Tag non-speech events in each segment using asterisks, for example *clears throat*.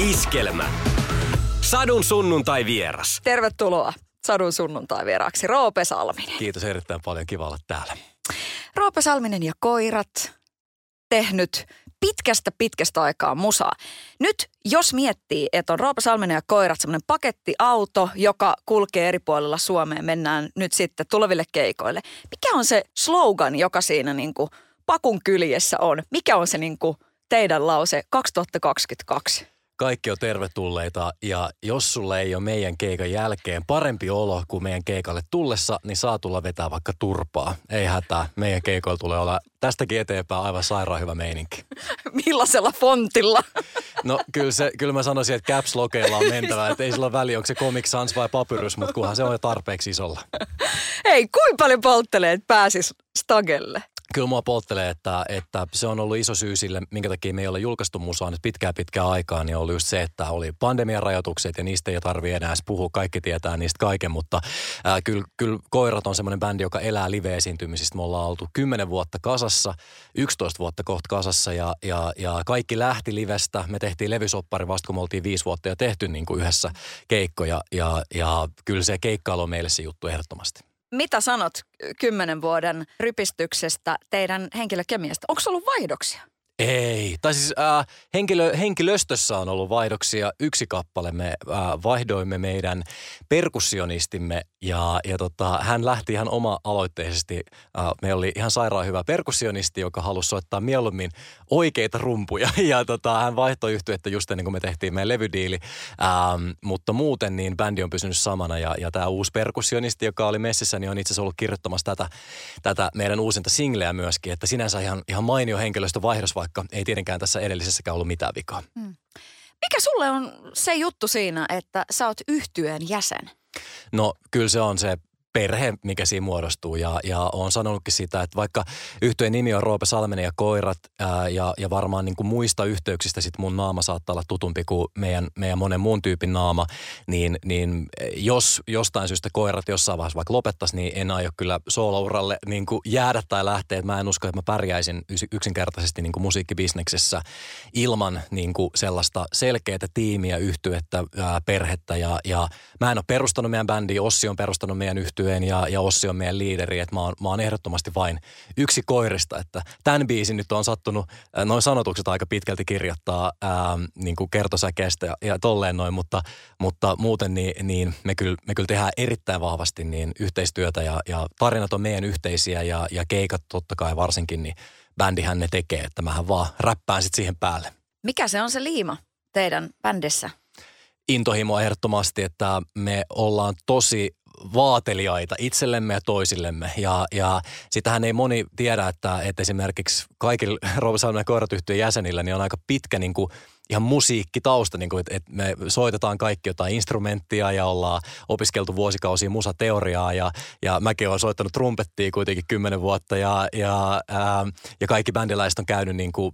Iskelmä. Sadun sunnuntai vieras. Tervetuloa Sadun sunnuntai vieraaksi Roope Salminen. Kiitos erittäin paljon, kiva olla täällä. Roope Salminen ja koirat tehnyt pitkästä pitkästä aikaa musaa. Nyt jos miettii, että on Roope Salminen ja koirat semmoinen pakettiauto, joka kulkee eri puolilla Suomeen, mennään nyt sitten tuleville keikoille. Mikä on se slogan, joka siinä niin kuin pakun kyljessä on? Mikä on se niin kuin teidän lause 2022? Kaikki on tervetulleita ja jos sulle ei ole meidän keikan jälkeen parempi olo kuin meidän keikalle tullessa, niin saa tulla vetää vaikka turpaa. Ei hätää, meidän keikoilla tulee olla tästäkin eteenpäin aivan sairaan hyvä meininki. *laughs* Millaisella fontilla? *laughs* No kyllä, se, kyllä mä sanoisin, että caps lokeilla on mentävä, että ei sillä ole väliä, onko se Comic Sans vai Papyrus, mutta kunhan se on jo tarpeeksi isolla. Hei, kuinka paljon polttelee, että pääsis Stagelle? Kyllä mua polttelee, että, että se on ollut iso syy sille, minkä takia me ei ole julkaistu musaa nyt pitkään pitkään aikaan, niin oli just se, että oli pandemian rajoitukset ja niistä ei tarvitse enää edes puhua, kaikki tietää niistä kaiken, mutta ää, kyllä, kyllä Koirat on semmoinen bändi, joka elää live-esiintymisistä. Me ollaan oltu 10 vuotta kasassa, 11 vuotta kohta kasassa ja, ja, ja kaikki lähti livestä. Me tehtiin levysoppari vasta, kun me oltiin viisi vuotta ja tehty niin kuin yhdessä keikkoja ja, ja kyllä se keikkailu on meille se juttu ehdottomasti. Mitä sanot kymmenen vuoden rypistyksestä teidän henkilökemiasta? Onko ollut vaihdoksia? Ei. Tai siis äh, henkilö, henkilöstössä on ollut vaihdoksia. Yksi kappale me äh, vaihdoimme meidän perkussionistimme ja, ja tota, hän lähti ihan oma-aloitteisesti. Äh, me oli ihan sairaan hyvä perkussionisti, joka halusi soittaa mieluummin oikeita rumpuja. *laughs* Ja tota, hän vaihtoi yhtyettä just ennen kuin me tehtiin meidän levydiili. Ähm, mutta muuten niin bändi on pysynyt samana ja, ja tämä uusi perkussionisti, joka oli messissä, niin on itse asiassa ollut kirjoittamassa tätä, tätä meidän uusinta singleä myöskin. Että sinänsä ihan, ihan mainio henkilöstövaihdos, vaikka vaikka ei tietenkään tässä edellisessäkään ollut mitään vikaa. Hmm. Mikä sulle on se juttu siinä, että sä oot yhtyeen jäsen? No kyllä se on se perhe, mikä siinä muodostuu. Ja, ja olen sanonutkin sitä, että vaikka yhteen nimi on Roope Salmenen ja koirat ää, ja, ja varmaan niin kuin muista yhteyksistä sit mun naama saattaa olla tutumpi kuin meidän, meidän monen muun tyypin naama, niin, niin jos jostain syystä koirat jossain vaiheessa vaikka lopettaisi, niin en aio kyllä soolouralle niin kuin jäädä tai lähteä. Mä en usko, että mä pärjäisin yksinkertaisesti niin kuin musiikkibisneksessä ilman niin kuin sellaista selkeää tiimiä, yhtyettä, ää, perhettä ja, ja mä en ole perustanut meidän bändiä, Ossi on perustanut meidän yhtyä yhtyeen ja, ja Ossi on meidän liideri, että mä oon, mä oon ehdottomasti vain yksi koirista, että tämän biisin nyt on sattunut äh, noin sanotukset aika pitkälti kirjoittaa ää, ähm, niin kuin kertosäkeestä ja, ja tolleen noin, mutta, mutta muuten niin, niin me, kyllä, me kyllä tehdään erittäin vahvasti niin yhteistyötä ja, ja tarinat on meidän yhteisiä ja, ja keikat totta kai varsinkin, niin bändihän ne tekee, että mähän vaan räppään sitten siihen päälle. Mikä se on se liima teidän bändissä? intohimo ehdottomasti, että me ollaan tosi vaateliaita itsellemme ja toisillemme. Ja, ja sitähän ei moni tiedä, että, että esimerkiksi kaikilla *laughs* Roope Salmen jäsenillä niin on aika pitkä niin kuin ihan musiikkitausta, niin kuin, että, me soitetaan kaikki jotain instrumenttia ja ollaan opiskeltu vuosikausia musateoriaa ja, ja mäkin olen soittanut trumpettia kuitenkin kymmenen vuotta ja, ja, ää, ja kaikki bändiläiset on käynyt niin kuin,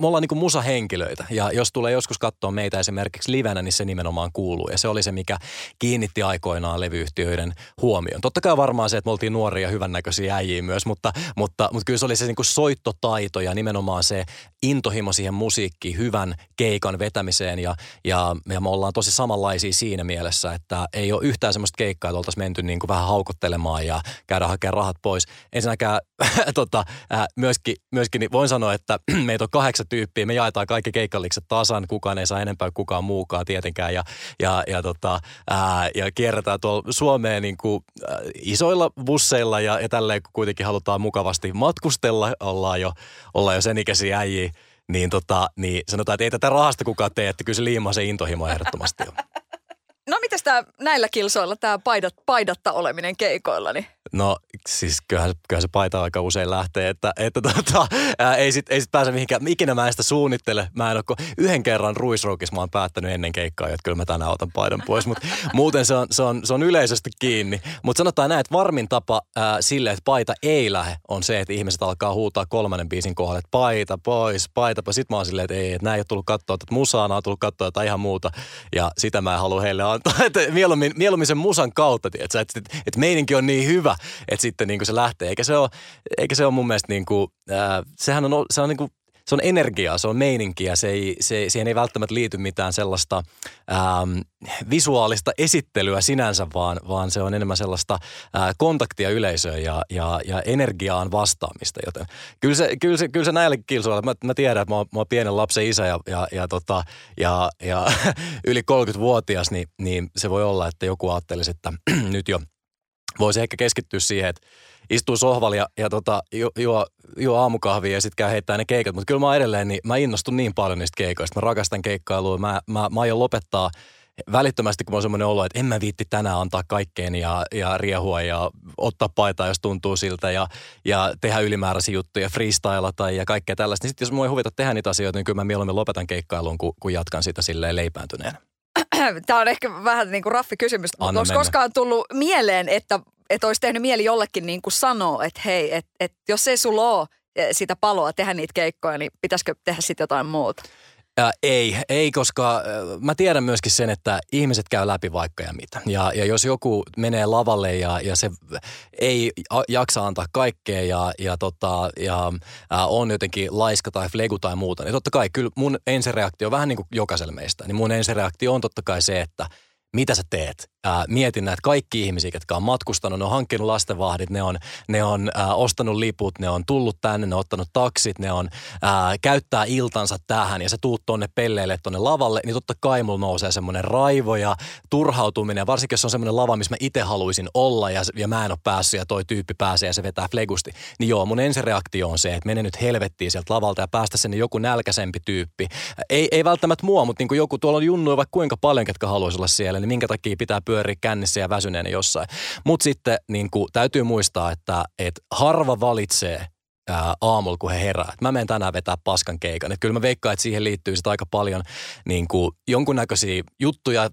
me ollaan niin kuin musahenkilöitä ja jos tulee joskus katsoa meitä esimerkiksi livenä, niin se nimenomaan kuuluu ja se oli se, mikä kiinnitti aikoinaan levyyhtiöiden huomioon. Totta kai varmaan se, että me oltiin nuoria hyvännäköisiä äijiä myös, mutta, mutta, mutta kyllä se oli se niin kuin soittotaito ja nimenomaan se intohimo siihen musiikkiin, hyvän keikan vetämiseen ja, ja, ja me ollaan tosi samanlaisia siinä mielessä, että ei ole yhtään semmoista keikkaa, että oltaisiin menty niin kuin vähän haukottelemaan ja käydä hakemaan rahat pois. Ensinnäkään *laughs* tota, äh, myöskin, myöskin niin voin sanoa, että *clears throat* meitä on kahdeksan tyyppiä, me jaetaan kaikki keikkallikset tasan, kukaan ei saa enempää kuin kukaan muukaan tietenkään. Ja, ja, ja, tota, äh, ja kierretään tuolla Suomeen niin kuin, äh, isoilla busseilla ja, ja tälleen, kun kuitenkin halutaan mukavasti matkustella, ollaan jo, ollaan jo sen ikäisiä äijiä, niin, tota, niin sanotaan, että ei tätä rahasta kukaan tee, että kyllä se liimaa se intohimo ehdottomasti on. No mitäs tää näillä kilsoilla tämä paidat, paidatta oleminen keikoilla? Niin? No siis kyllähän, kyllähän se paita aika usein lähtee, että, että tota, ää, ei sit, ei sit pääse mihinkään. Ikinä mä en sitä suunnittele. Mä en ole, yhden kerran ruisroukissa mä oon päättänyt ennen keikkaa, että kyllä mä tänään otan paidan pois. Mutta *laughs* muuten se on, se, on, se on yleisesti kiinni. Mutta sanotaan näin, että varmin tapa ää, sille, että paita ei lähde, on se, että ihmiset alkaa huutaa kolmannen biisin kohdalla, että paita pois, paita pois. Sitten mä oon silleen, että ei, että näin ei ole tullut katsoa että musaa, on tullut katsoa jotain ihan muuta. Ja sitä mä en halua heille *laughs* Että mieluummin, mieluummin sen musan kautta, että, että, että, että meininki on niin hyvä, että sitten niin kuin se lähtee. Eikä se ole, eikä se ole mun mielestä niin kuin, äh, sehän on, se on niin kuin, se on energiaa, se on meininkiä, se ei, se, siihen ei välttämättä liity mitään sellaista ähm, visuaalista esittelyä sinänsä, vaan, vaan se on enemmän sellaista äh, kontaktia yleisöön ja, ja, ja energiaan vastaamista. Joten kyllä se, kyllä se, kyllä se näilläkin kilsoilla, mä, mä tiedän, että mä, oon, mä oon pienen lapsen isä ja, ja, ja, tota, ja, ja *laughs* yli 30-vuotias, niin, niin se voi olla, että joku ajattelisi, että *clears throat* nyt jo voisi ehkä keskittyä siihen, että istuu sohvalla ja, ja tota, juo, juo, aamukahvia ja sitten käy heittää ne keikat. Mutta kyllä mä edelleen, niin mä innostun niin paljon niistä keikoista. Mä rakastan keikkailua. Mä, mä, mä aion lopettaa välittömästi, kun on semmoinen olo, että en mä viitti tänään antaa kaikkeen ja, ja riehua ja ottaa paitaa, jos tuntuu siltä ja, ja tehdä ylimääräisiä juttuja, freestylata ja kaikkea tällaista. Niin sitten jos mua ei huvita tehdä niitä asioita, niin kyllä mä mieluummin lopetan keikkailun, kun, kun jatkan sitä silleen leipääntyneenä. *clears throat* Tämä on ehkä vähän niin kuin raffi kysymys, mutta onko koskaan tullut mieleen, että, että olisi tehnyt mieli jollekin niin kuin sanoa, että hei, että, että jos ei sulla ole eh, sitä paloa tehdä niitä keikkoja, niin pitäisikö tehdä sitten jotain muuta? Ää, ei, ei, koska äh, mä tiedän myöskin sen, että ihmiset käy läpi vaikka ja mitä. Ja, ja jos joku menee lavalle ja, ja se ei jaksa antaa kaikkea ja, ja, tota, ja ää, on jotenkin laiska tai flegu tai muuta, niin totta kai kyllä mun ensireaktio, vähän niin kuin jokaisella meistä, niin mun ensireaktio on totta kai se, että mitä sä teet? ää, mietin näitä kaikki ihmisiä, jotka on matkustanut, ne on hankkinut lastenvahdit, ne on, ne on ää, ostanut liput, ne on tullut tänne, ne on ottanut taksit, ne on ää, käyttää iltansa tähän ja se tuut tonne pelleille tonne lavalle, niin totta kai mulla nousee semmoinen raivo ja turhautuminen, varsinkin jos on semmoinen lava, missä mä itse haluaisin olla ja, ja mä en ole päässyt ja toi tyyppi pääsee ja se vetää flegusti. Niin joo, mun ensireaktio on se, että mene nyt helvettiin sieltä lavalta ja päästä sinne joku nälkäisempi tyyppi. Ei, ei välttämättä mua, mutta niin joku, tuolla on junnuja vaikka kuinka paljon, ketkä haluaisi olla siellä, niin minkä takia pitää pyöriä kännissä ja väsyneenä jossain. Mutta sitten niin kuin, täytyy muistaa, että, että harva valitsee aamulla, kun he herää. Mä menen tänään vetää paskan keikan. Et kyllä mä veikkaan, että siihen liittyy sit aika paljon niin kuin, jonkunnäköisiä juttuja,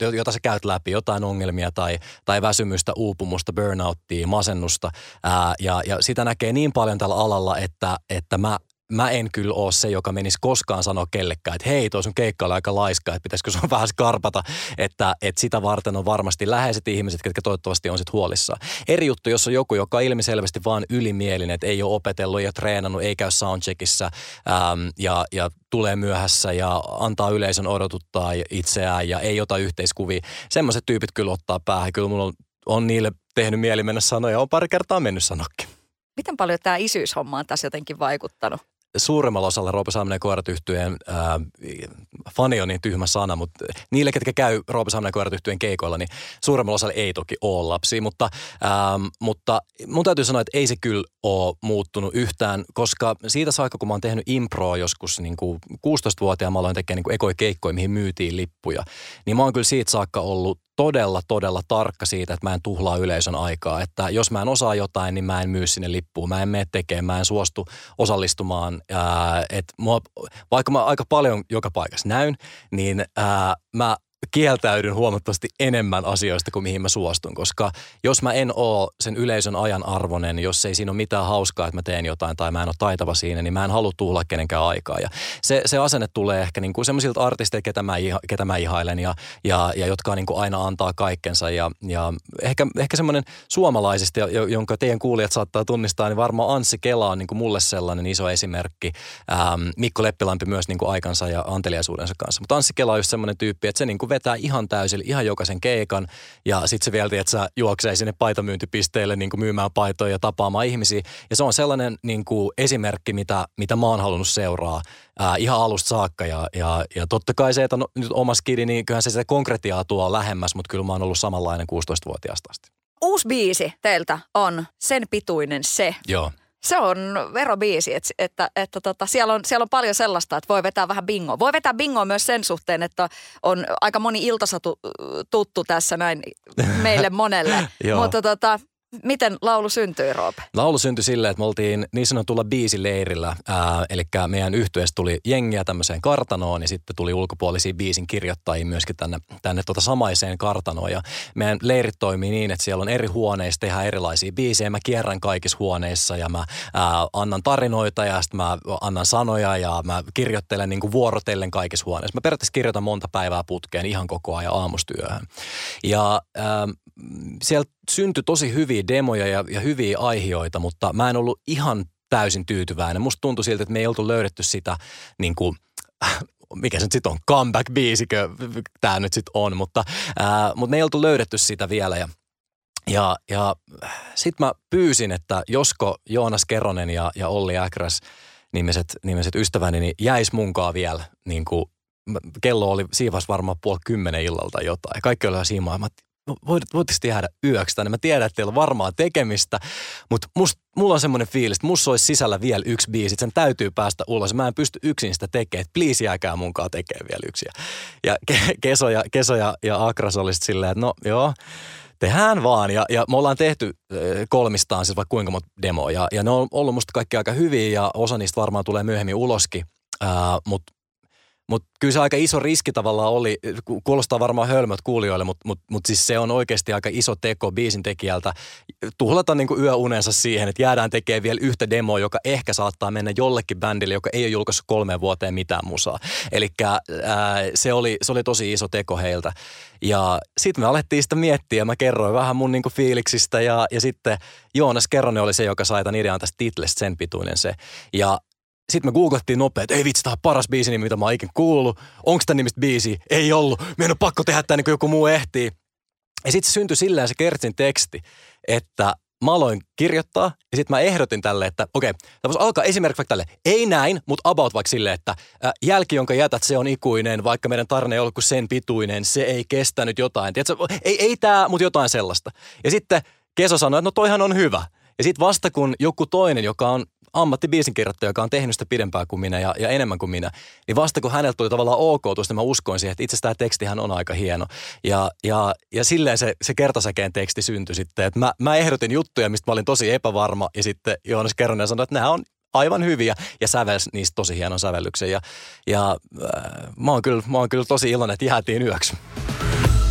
joita sä käyt läpi, jotain ongelmia tai, tai väsymystä, uupumusta, burnouttia, masennusta. Ää, ja, ja sitä näkee niin paljon tällä alalla, että, että mä mä en kyllä ole se, joka menisi koskaan sanoa kellekään, että hei, tuo sun keikka oli aika laiska, että pitäisikö sun *laughs* vähän skarpata, että, että sitä varten on varmasti läheiset ihmiset, jotka toivottavasti on sitten huolissaan. Eri juttu, jos on joku, joka on ilmiselvästi vaan ylimielinen, että ei ole opetellut, ole treenannut, ei käy soundcheckissa äm, ja, ja tulee myöhässä ja antaa yleisön odotuttaa itseään ja ei ota yhteiskuvia. Semmoiset tyypit kyllä ottaa päähän. Kyllä mulla on, on niille tehnyt mieli mennä sanoja, on pari kertaa mennyt sanokin. Miten paljon tämä isyyshomma on tässä jotenkin vaikuttanut? Suuremmalla osalla Roope Salminen ja Koirat yhtyeen ää, fani on niin tyhmä sana, mutta niille, ketkä käy Roope Salminen ja Koirat yhtyeen keikoilla, niin suuremmalla osalla ei toki ole lapsia, mutta, ää, mutta mun täytyy sanoa, että ei se kyllä ole muuttunut yhtään, koska siitä saakka, kun mä oon tehnyt improa joskus niin kuin 16-vuotiaana, mä aloin tekemään niin kuin ekoja keikkoja, mihin myytiin lippuja, niin mä oon kyllä siitä saakka ollut todella, todella tarkka siitä, että mä en tuhlaa yleisön aikaa. Että jos mä en osaa jotain, niin mä en myy sinne lippuun. Mä en mene tekemään, mä en suostu osallistumaan. Ää, et mua, vaikka mä aika paljon joka paikassa näyn, niin ää, mä kieltäydyn huomattavasti enemmän asioista kuin mihin mä suostun, koska jos mä en oo sen yleisön ajan arvoinen, jos ei siinä ole mitään hauskaa, että mä teen jotain tai mä en ole taitava siinä, niin mä en halua tuhlaa kenenkään aikaa. Ja se, se asenne tulee ehkä niin kuin semmoisilta artisteilta, ketä mä, iha, ketä mä ihailen ja, ja, ja jotka niin kuin aina antaa kaikkensa. Ja, ja ehkä, ehkä semmoinen suomalaisesti, jonka teidän kuulijat saattaa tunnistaa, niin varmaan Anssi Kela on niin kuin mulle sellainen iso esimerkki. Ähm, Mikko Leppilampi myös niin kuin aikansa ja anteliaisuudensa kanssa. Mutta Anssi Kela on just semmoinen tyyppi, että se niin vetää ihan täysillä, ihan jokaisen keikan. Ja sitten se vielä, että sä juoksee sinne paitamyyntipisteelle niin kuin myymään paitoja ja tapaamaan ihmisiä. Ja se on sellainen niin kuin esimerkki, mitä, mitä mä oon halunnut seuraa ää, ihan alusta saakka. Ja, ja, ja totta kai se, että on nyt oma skidi, niin kyllähän se sitä konkretiaa tuo lähemmäs, mutta kyllä mä oon ollut samanlainen 16-vuotiaasta asti. Uusi biisi teiltä on sen pituinen se. Joo. Se on verobiisi, että, että, että tota, siellä, on, siellä on paljon sellaista, että voi vetää vähän bingoa. Voi vetää bingoa myös sen suhteen, että on aika moni iltasatu tuttu tässä näin meille monelle. *laughs* Mutta tota, Miten laulu syntyi, Roope? Laulu syntyi silleen, että me oltiin niin sanotulla biisileirillä. Ää, eli meidän yhtyeestä tuli jengiä tämmöiseen kartanoon ja sitten tuli ulkopuolisia biisin kirjoittajia myöskin tänne, tänne tota samaiseen kartanoon. Ja meidän leirit toimii niin, että siellä on eri huoneissa, tehdään erilaisia biisejä. Mä kierrän kaikissa huoneissa ja mä ää, annan tarinoita ja sitten mä annan sanoja ja mä kirjoittelen niin kuin vuorotellen kaikissa huoneissa. Mä periaatteessa kirjoitan monta päivää putkeen ihan koko ajan aamustyöhön. Ja ää, sieltä syntyi tosi hyviä demoja ja, ja hyviä aiheita, mutta mä en ollut ihan täysin tyytyväinen. Musta tuntui siltä, että me ei oltu löydetty sitä niin kuin, mikä se nyt sitten on, comeback-biisikö tämä nyt sitten on, mutta, ää, mutta me ei oltu löydetty sitä vielä ja ja, ja sitten mä pyysin, että josko Joonas Keronen ja, ja Olli Äkräs nimiset, nimiset ystäväni niin jäis munkaan vielä niin kuin kello oli siivas varmaan puoli kymmenen illalta jotain. Kaikki oli siimaa. Mä voit, voitteko jäädä yöksi tänne? Mä tiedän, että teillä on varmaan tekemistä, mutta must, mulla on semmoinen fiilis, että musta olisi sisällä vielä yksi biisi, sen täytyy päästä ulos. Mä en pysty yksin sitä tekemään, että please jääkää munkaan tekemään vielä yksi. Ja Keso ja, Keso ja, ja Akras oli silleen, että no joo, tehdään vaan. Ja, ja me ollaan tehty kolmistaan siis vaikka kuinka monta demoa. Ja, ja ne on ollut musta kaikki aika hyviä ja osa niistä varmaan tulee myöhemmin uloskin. Mutta mutta kyllä se aika iso riski tavallaan oli, kuulostaa varmaan hölmöt kuulijoille, mutta mut, mut siis se on oikeasti aika iso teko biisin tekijältä tuhlata niinku yöunensa siihen, että jäädään tekemään vielä yhtä demoa, joka ehkä saattaa mennä jollekin bändille, joka ei ole julkaissut kolmeen vuoteen mitään musaa. Eli se, oli, se oli tosi iso teko heiltä. Ja sitten me alettiin sitä miettiä, mä kerroin vähän mun niinku fiiliksistä ja, ja sitten Joonas Kerronen oli se, joka sai tämän idean tästä titlestä sen pituinen se. Ja sitten me googlattiin nopeasti, että ei vitsi, tämä on paras biisi, mitä mä oon ikinä kuullut. Onko tämä nimistä biisi? Ei ollut. Meidän on pakko tehdä tämä niin kuin joku muu ehtii. Ja sitten se syntyi silleen se Kertsin teksti, että mä aloin kirjoittaa ja sitten mä ehdotin tälle, että okei, okay, tämä voisi alkaa esimerkiksi vaikka tälle, ei näin, mutta about vaikka silleen, että ä, jälki, jonka jätät, se on ikuinen, vaikka meidän tarina ei ollut kuin sen pituinen, se ei kestänyt jotain. Tiedätkö, ei, ei tämä, mutta jotain sellaista. Ja sitten Keso sanoi, että no toihan on hyvä. Ja sitten vasta kun joku toinen, joka on ammattibiisinkirjoittaja, joka on tehnyt sitä pidempään kuin minä ja, ja enemmän kuin minä, niin vasta kun häneltä tuli tavallaan ok tuosta, mä uskoin siihen, että itse asiassa tämä tekstihän on aika hieno. Ja, ja, ja silleen se, se kertasäkeen teksti syntyi sitten. Että mä, mä ehdotin juttuja, mistä mä olin tosi epävarma ja sitten Joonas Keronen sanoi, että nämä on aivan hyviä ja sävelsi niistä tosi hienon sävellyksen. Ja, ja äh, mä, oon kyllä, mä oon kyllä tosi iloinen, että jäätiin yöksi.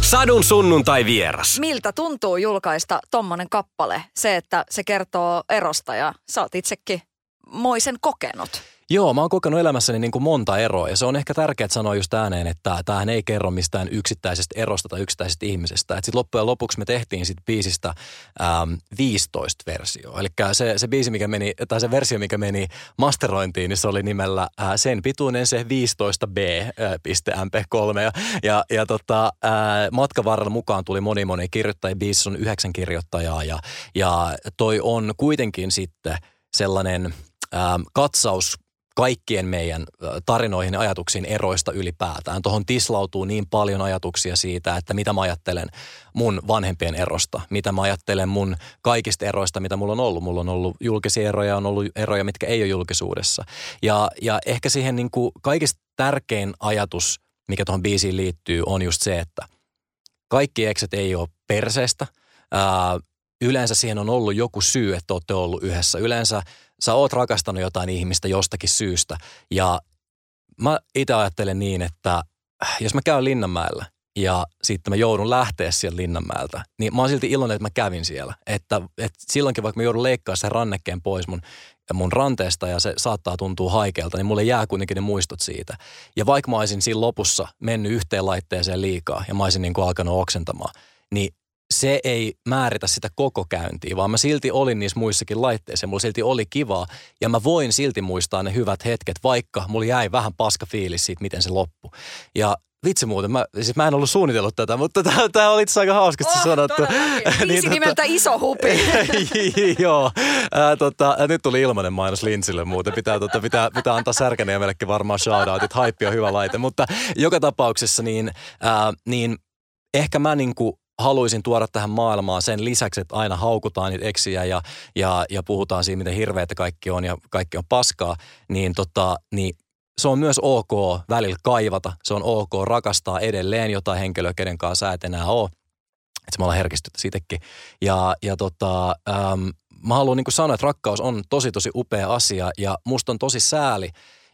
Sadun sunnuntai vieras. Miltä tuntuu julkaista tommonen kappale? Se, että se kertoo erosta ja sä oot itsekin moisen kokenut? Joo, mä oon kokenut elämässäni niin kuin monta eroa ja se on ehkä tärkeää sanoa just ääneen, että tämähän ei kerro mistään yksittäisestä erosta tai yksittäisestä ihmisestä. Sitten loppujen lopuksi me tehtiin sit biisistä ähm, 15 versio. Eli se, se biisi, mikä meni, tai se versio, mikä meni masterointiin, niin se oli nimellä äh, sen pituinen se 15b.mp3. Ja, ja, ja tota, äh, matkan varrella mukaan tuli moni moni kirjoittaja. Biisissä on yhdeksän kirjoittajaa ja, ja toi on kuitenkin sitten sellainen – ähm, katsaus kaikkien meidän tarinoihin ja ajatuksiin eroista ylipäätään. Tuohon tislautuu niin paljon ajatuksia siitä, että mitä mä ajattelen mun vanhempien erosta, mitä mä ajattelen mun kaikista eroista, mitä mulla on ollut. Mulla on ollut julkisia eroja, on ollut eroja, mitkä ei ole julkisuudessa. Ja, ja ehkä siihen niin kuin kaikista tärkein ajatus, mikä tuohon biisiin liittyy, on just se, että kaikki ekset ei ole perseestä. Ää, yleensä siihen on ollut joku syy, että olette ollut yhdessä. Yleensä sä oot rakastanut jotain ihmistä jostakin syystä. Ja mä itse ajattelen niin, että jos mä käyn Linnanmäellä ja sitten mä joudun lähteä sieltä Linnanmäeltä, niin mä oon silti iloinen, että mä kävin siellä. Että, että silloinkin vaikka mä joudun leikkaa sen rannekkeen pois mun, mun ranteesta ja se saattaa tuntua haikealta, niin mulle jää kuitenkin ne muistot siitä. Ja vaikka mä olisin siinä lopussa mennyt yhteen laitteeseen liikaa ja mä olisin niin kuin alkanut oksentamaan, niin se ei määritä sitä koko käyntiä, vaan mä silti olin niissä muissakin laitteissa. Mulla silti oli kivaa ja mä voin silti muistaa ne hyvät hetket, vaikka mulla jäi vähän paska fiilis siitä, miten se loppui. Ja vitsi muuten, mä, siis mä en ollut suunnitellut tätä, mutta tämä oli itse aika hauskasti oh, sanottu. *laughs* niin, tota- nimeltä Iso Hupi. *laughs* joo, ää, tota, nyt tuli ilmainen mainos Linsille muuten. Pitää, tota, pitää, pitää antaa Särkäniemellekin varmaan shoutoutit. Haippi on hyvä laite, mutta joka tapauksessa niin, ää, niin ehkä mä niinku haluaisin tuoda tähän maailmaan sen lisäksi, että aina haukutaan niitä eksiä ja, ja, ja puhutaan siitä, miten hirveätä kaikki on ja kaikki on paskaa, niin, tota, niin se on myös ok välillä kaivata. Se on ok rakastaa edelleen jotain henkilöä, kenen kanssa sä et enää ole. Että me ollaan herkistytty siitäkin. Ja, ja tota, äm, mä haluan niin sanoa, että rakkaus on tosi tosi upea asia ja musta on tosi sääli,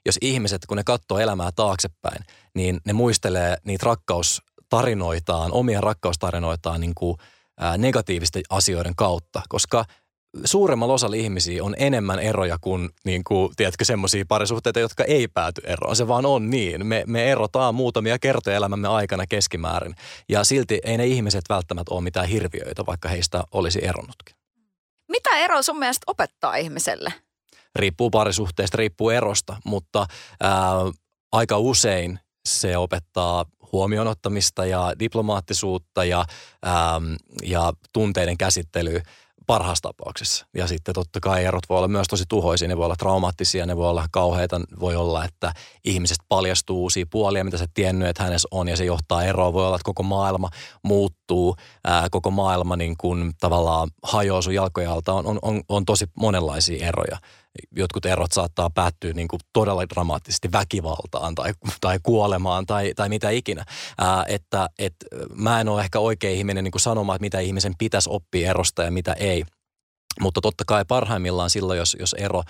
jos ihmiset, kun ne katsoo elämää taaksepäin, niin ne muistelee niitä rakkaus tarinoitaan, omia rakkaustarinoitaan niin kuin, ää, negatiivisten asioiden kautta, koska suuremmalla osalla ihmisiä on enemmän eroja kuin, niin kuin tiedätkö, semmoisia parisuhteita, jotka ei pääty eroon. Se vaan on niin. Me, me erotaan muutamia kertoja elämämme aikana keskimäärin. Ja silti ei ne ihmiset välttämättä ole mitään hirviöitä, vaikka heistä olisi eronnutkin. Mitä ero sun mielestä opettaa ihmiselle? riippuu parisuhteesta, riippuu erosta, mutta ää, aika usein se opettaa huomionottamista ja diplomaattisuutta ja, ää, ja tunteiden käsittelyä parhaassa tapauksessa. Ja sitten totta kai erot voi olla myös tosi tuhoisia, ne voi olla traumaattisia, ne voi olla kauheita, voi olla, että ihmisestä paljastuu uusia puolia, mitä sä tiennyt, että hänessä on ja se johtaa eroon. Voi olla, että koko maailma muuttuu, ää, koko maailma niin kuin tavallaan hajoaa sun jalkojen alta. On, on, on, on tosi monenlaisia eroja. Jotkut erot saattaa päättyä niin kuin todella dramaattisesti väkivaltaan tai, tai kuolemaan tai, tai mitä ikinä. Ää, että et, mä en ole ehkä oikea ihminen niin kuin sanomaan, että mitä ihmisen pitäisi oppia erosta ja mitä ei. Mutta totta kai parhaimmillaan silloin, jos, jos ero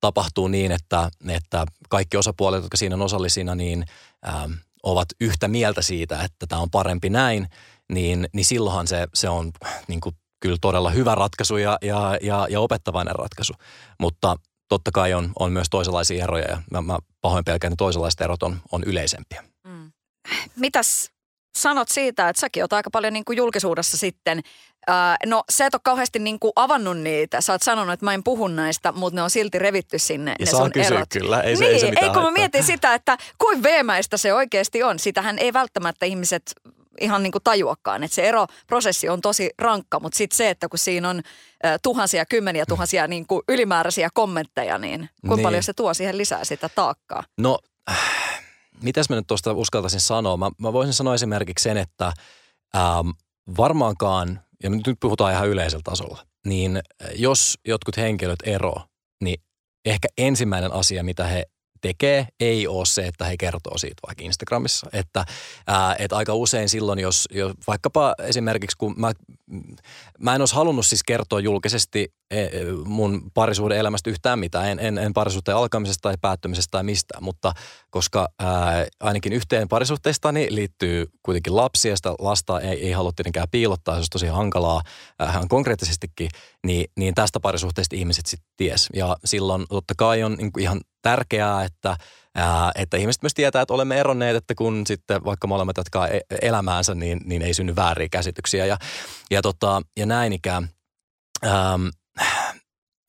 tapahtuu niin, että, että kaikki osapuolet, jotka siinä on osallisina, niin ää, ovat yhtä mieltä siitä, että tämä on parempi näin, niin, niin silloinhan se, se on niin kuin, kyllä todella hyvä ratkaisu ja, ja, ja, ja opettavainen ratkaisu. Mutta totta kai on, on myös toisenlaisia eroja ja mä, mä pahoin pelkään, että toisenlaiset erot on, on yleisempiä. Mm. Mitäs sanot siitä, että säkin oot aika paljon niin kuin julkisuudessa sitten. Ää, no se et ole kauheasti niin kuin avannut niitä. Sä oot sanonut, että mä en puhu näistä, mutta ne on silti revitty sinne ja ne saa sun kysyä erot. kyllä, ei se, niin, ei se mitään ei kun mä mietin sitä, että kuin veemäistä se oikeasti on. Sitähän ei välttämättä ihmiset ihan niin kuin tajuakaan, että se eroprosessi on tosi rankka, mutta sitten se, että kun siinä on tuhansia, kymmeniä tuhansia niin kuin ylimääräisiä kommentteja, niin kuinka Niin. paljon se tuo siihen lisää sitä taakkaa? No, äh, mitäs mä nyt tuosta uskaltaisin sanoa? Mä, mä voisin sanoa esimerkiksi sen, että ähm, varmaankaan, ja nyt nyt puhutaan ihan yleisellä tasolla, niin äh, jos jotkut henkilöt ero, niin ehkä ensimmäinen asia, mitä he tekee, ei ole se, että he kertoo siitä vaikka Instagramissa. Että, ää, että aika usein silloin, jos, jos vaikkapa esimerkiksi kun mä, mä en olisi halunnut siis kertoa julkisesti mun parisuuden elämästä yhtään mitään, en, en, en parisuhteen alkamisesta tai päättymisestä tai mistään, mutta koska ää, ainakin yhteen parisuhteistani liittyy kuitenkin lapsia sitä lasta ei, ei halua tietenkään piilottaa, se olisi tosi hankalaa ihan konkreettisestikin, niin, niin tästä parisuhteesta ihmiset sitten ties. Ja silloin totta kai on niin ihan tärkeää, että Ää, että ihmiset myös tietää, että olemme eronneet, että kun sitten vaikka molemmat jatkaa e- elämäänsä, niin, niin ei synny vääriä käsityksiä ja, ja, tota, ja näin ikään. Ähm,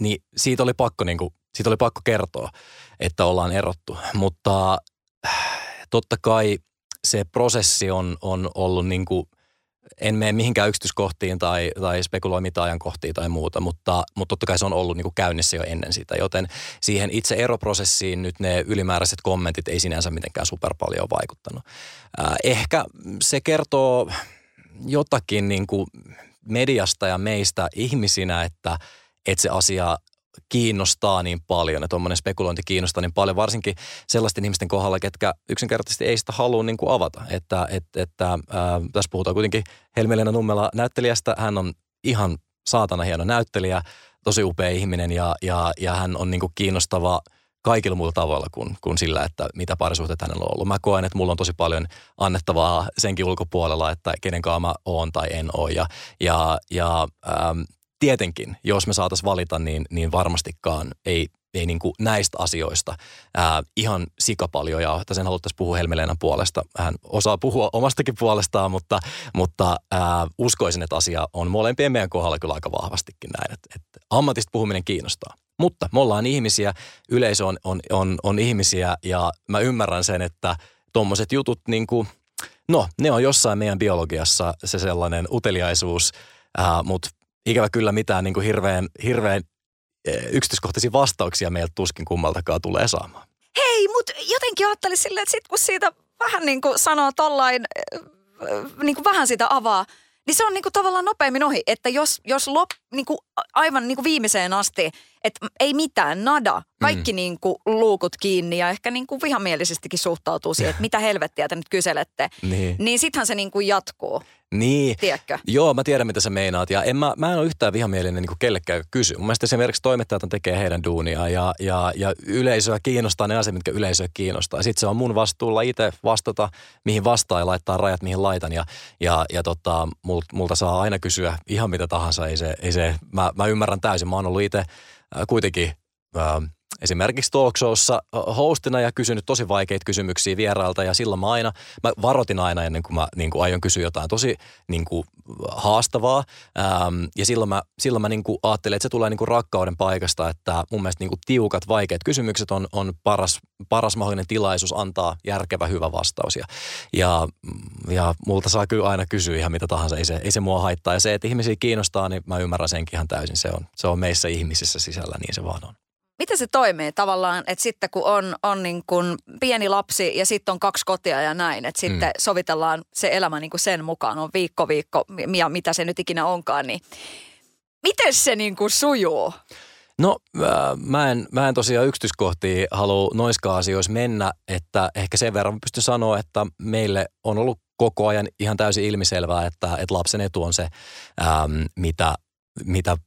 niin siitä oli pakko, niin kuin, siitä oli pakko kertoa, että ollaan erottu. Mutta äh, totta kai se prosessi on, on ollut niin kuin, en mene mihinkään yksityiskohtiin tai, tai spekuloi mitään ajankohtia tai muuta, mutta, mutta totta kai se on ollut niin kuin käynnissä jo ennen sitä, joten siihen itse eroprosessiin nyt ne ylimääräiset kommentit ei sinänsä mitenkään super paljon vaikuttanut. Äh, ehkä se kertoo jotakin niin kuin mediasta ja meistä ihmisinä, että, että se asia kiinnostaa niin paljon ja tuommoinen spekulointi kiinnostaa niin paljon, varsinkin sellaisten ihmisten kohdalla, ketkä yksinkertaisesti ei sitä halua niin kuin avata. Että, et, että ää, tässä puhutaan kuitenkin Helmi-Leena Nummela näyttelijästä. Hän on ihan saatana hieno näyttelijä, tosi upea ihminen ja, ja, ja hän on niin kuin kiinnostava kaikilla muilla tavoilla kuin, kuin sillä, että mitä parisuhteet hänellä on ollut. Mä koen, että mulla on tosi paljon annettavaa senkin ulkopuolella, että kenen kanssa mä oon tai en oo. Ja, ja, ja ähm, tietenkin, jos me saataisiin valita, niin, niin varmastikaan ei, ei niin kuin näistä asioista ää, ihan sikapaljon ja että sen haluttaisiin puhua Helmeleenan puolesta. Hän osaa puhua omastakin puolestaan, mutta, mutta ää, uskoisin, että asia on molempien meidän kohdalla kyllä aika vahvastikin näin, että, että ammatista puhuminen kiinnostaa. Mutta me ollaan ihmisiä, yleisö on, on, on, on ihmisiä ja mä ymmärrän sen, että tuommoiset jutut niin kuin, no ne on jossain meidän biologiassa se sellainen uteliaisuus, mutta ikävä kyllä mitään niin kuin hirveän, hirveän eh, yksityiskohtaisia vastauksia meiltä tuskin kummaltakaan tulee saamaan. Hei, mutta jotenkin ajattelin silleen, että sit kun siitä vähän niin kuin sanoo tollain, äh, niin kuin vähän sitä avaa, niin se on niin kuin tavallaan nopeammin ohi. Että jos, jos lop, niin kuin aivan niin kuin viimeiseen asti, että ei mitään, nada, kaikki mm. niin kuin luukut kiinni ja ehkä niin kuin vihamielisestikin suhtautuu siihen, että mitä helvettiä te nyt kyselette, Niin. niin sittenhän se niin kuin jatkuu, Niin. tiedätkö? Joo, mä tiedän mitä sä meinaat ja en mä, mä en ole yhtään vihamielinen niin kuin kellekään kysyy. Mun mielestä esimerkiksi toimittajat tekee heidän duunia ja, ja, ja yleisöä kiinnostaa ne asiat, mitkä yleisöä kiinnostaa. Sitten se on mun vastuulla itse vastata, mihin vastaa ja laittaa rajat, mihin laitan. Ja, ja, ja tota, mult, multa saa aina kysyä ihan mitä tahansa. Ei se, ei se, mä, mä ymmärrän täysin. Mä oon ollut itse kuitenkin esimerkiksi talk showssa hostina ja kysynyt tosi vaikeita kysymyksiä vierailta ja silloin mä aina, mä varoitin aina ennen kuin mä niin kuin aion kysyä jotain tosi niin kuin haastavaa. Ähm, ja silloin mä, silloin mä niin kuin ajattelin, että se tulee niin kuin rakkauden paikasta, että mun mielestä niin kuin tiukat, vaikeat kysymykset on, on paras, paras mahdollinen tilaisuus antaa järkevä, hyvä vastaus. Ja, ja, ja multa saa kyllä aina kysyä ihan mitä tahansa, ei se, ei se mua haittaa. Ja se, että ihmisiä kiinnostaa, niin mä ymmärrän senkin ihan täysin, se on, se on meissä ihmisissä sisällä, niin se vaan on. Miten se toimii tavallaan, että sitten kun on, on niin kuin pieni lapsi ja sitten on kaksi kotia ja näin, että sitten mm. sovitellaan se elämä niin kuin sen mukaan, on viikko viikko ja mitä se nyt ikinä onkaan, niin miten se niin kuin sujuu? No äh, mä, en, mä en tosiaan yksityiskohtia halua noiskaan asioissa mennä, että ehkä sen verran pystyn sanoa, että meille on ollut koko ajan ihan täysin ilmiselvää, että, että lapsen etu on se, ähm, mitä, mitä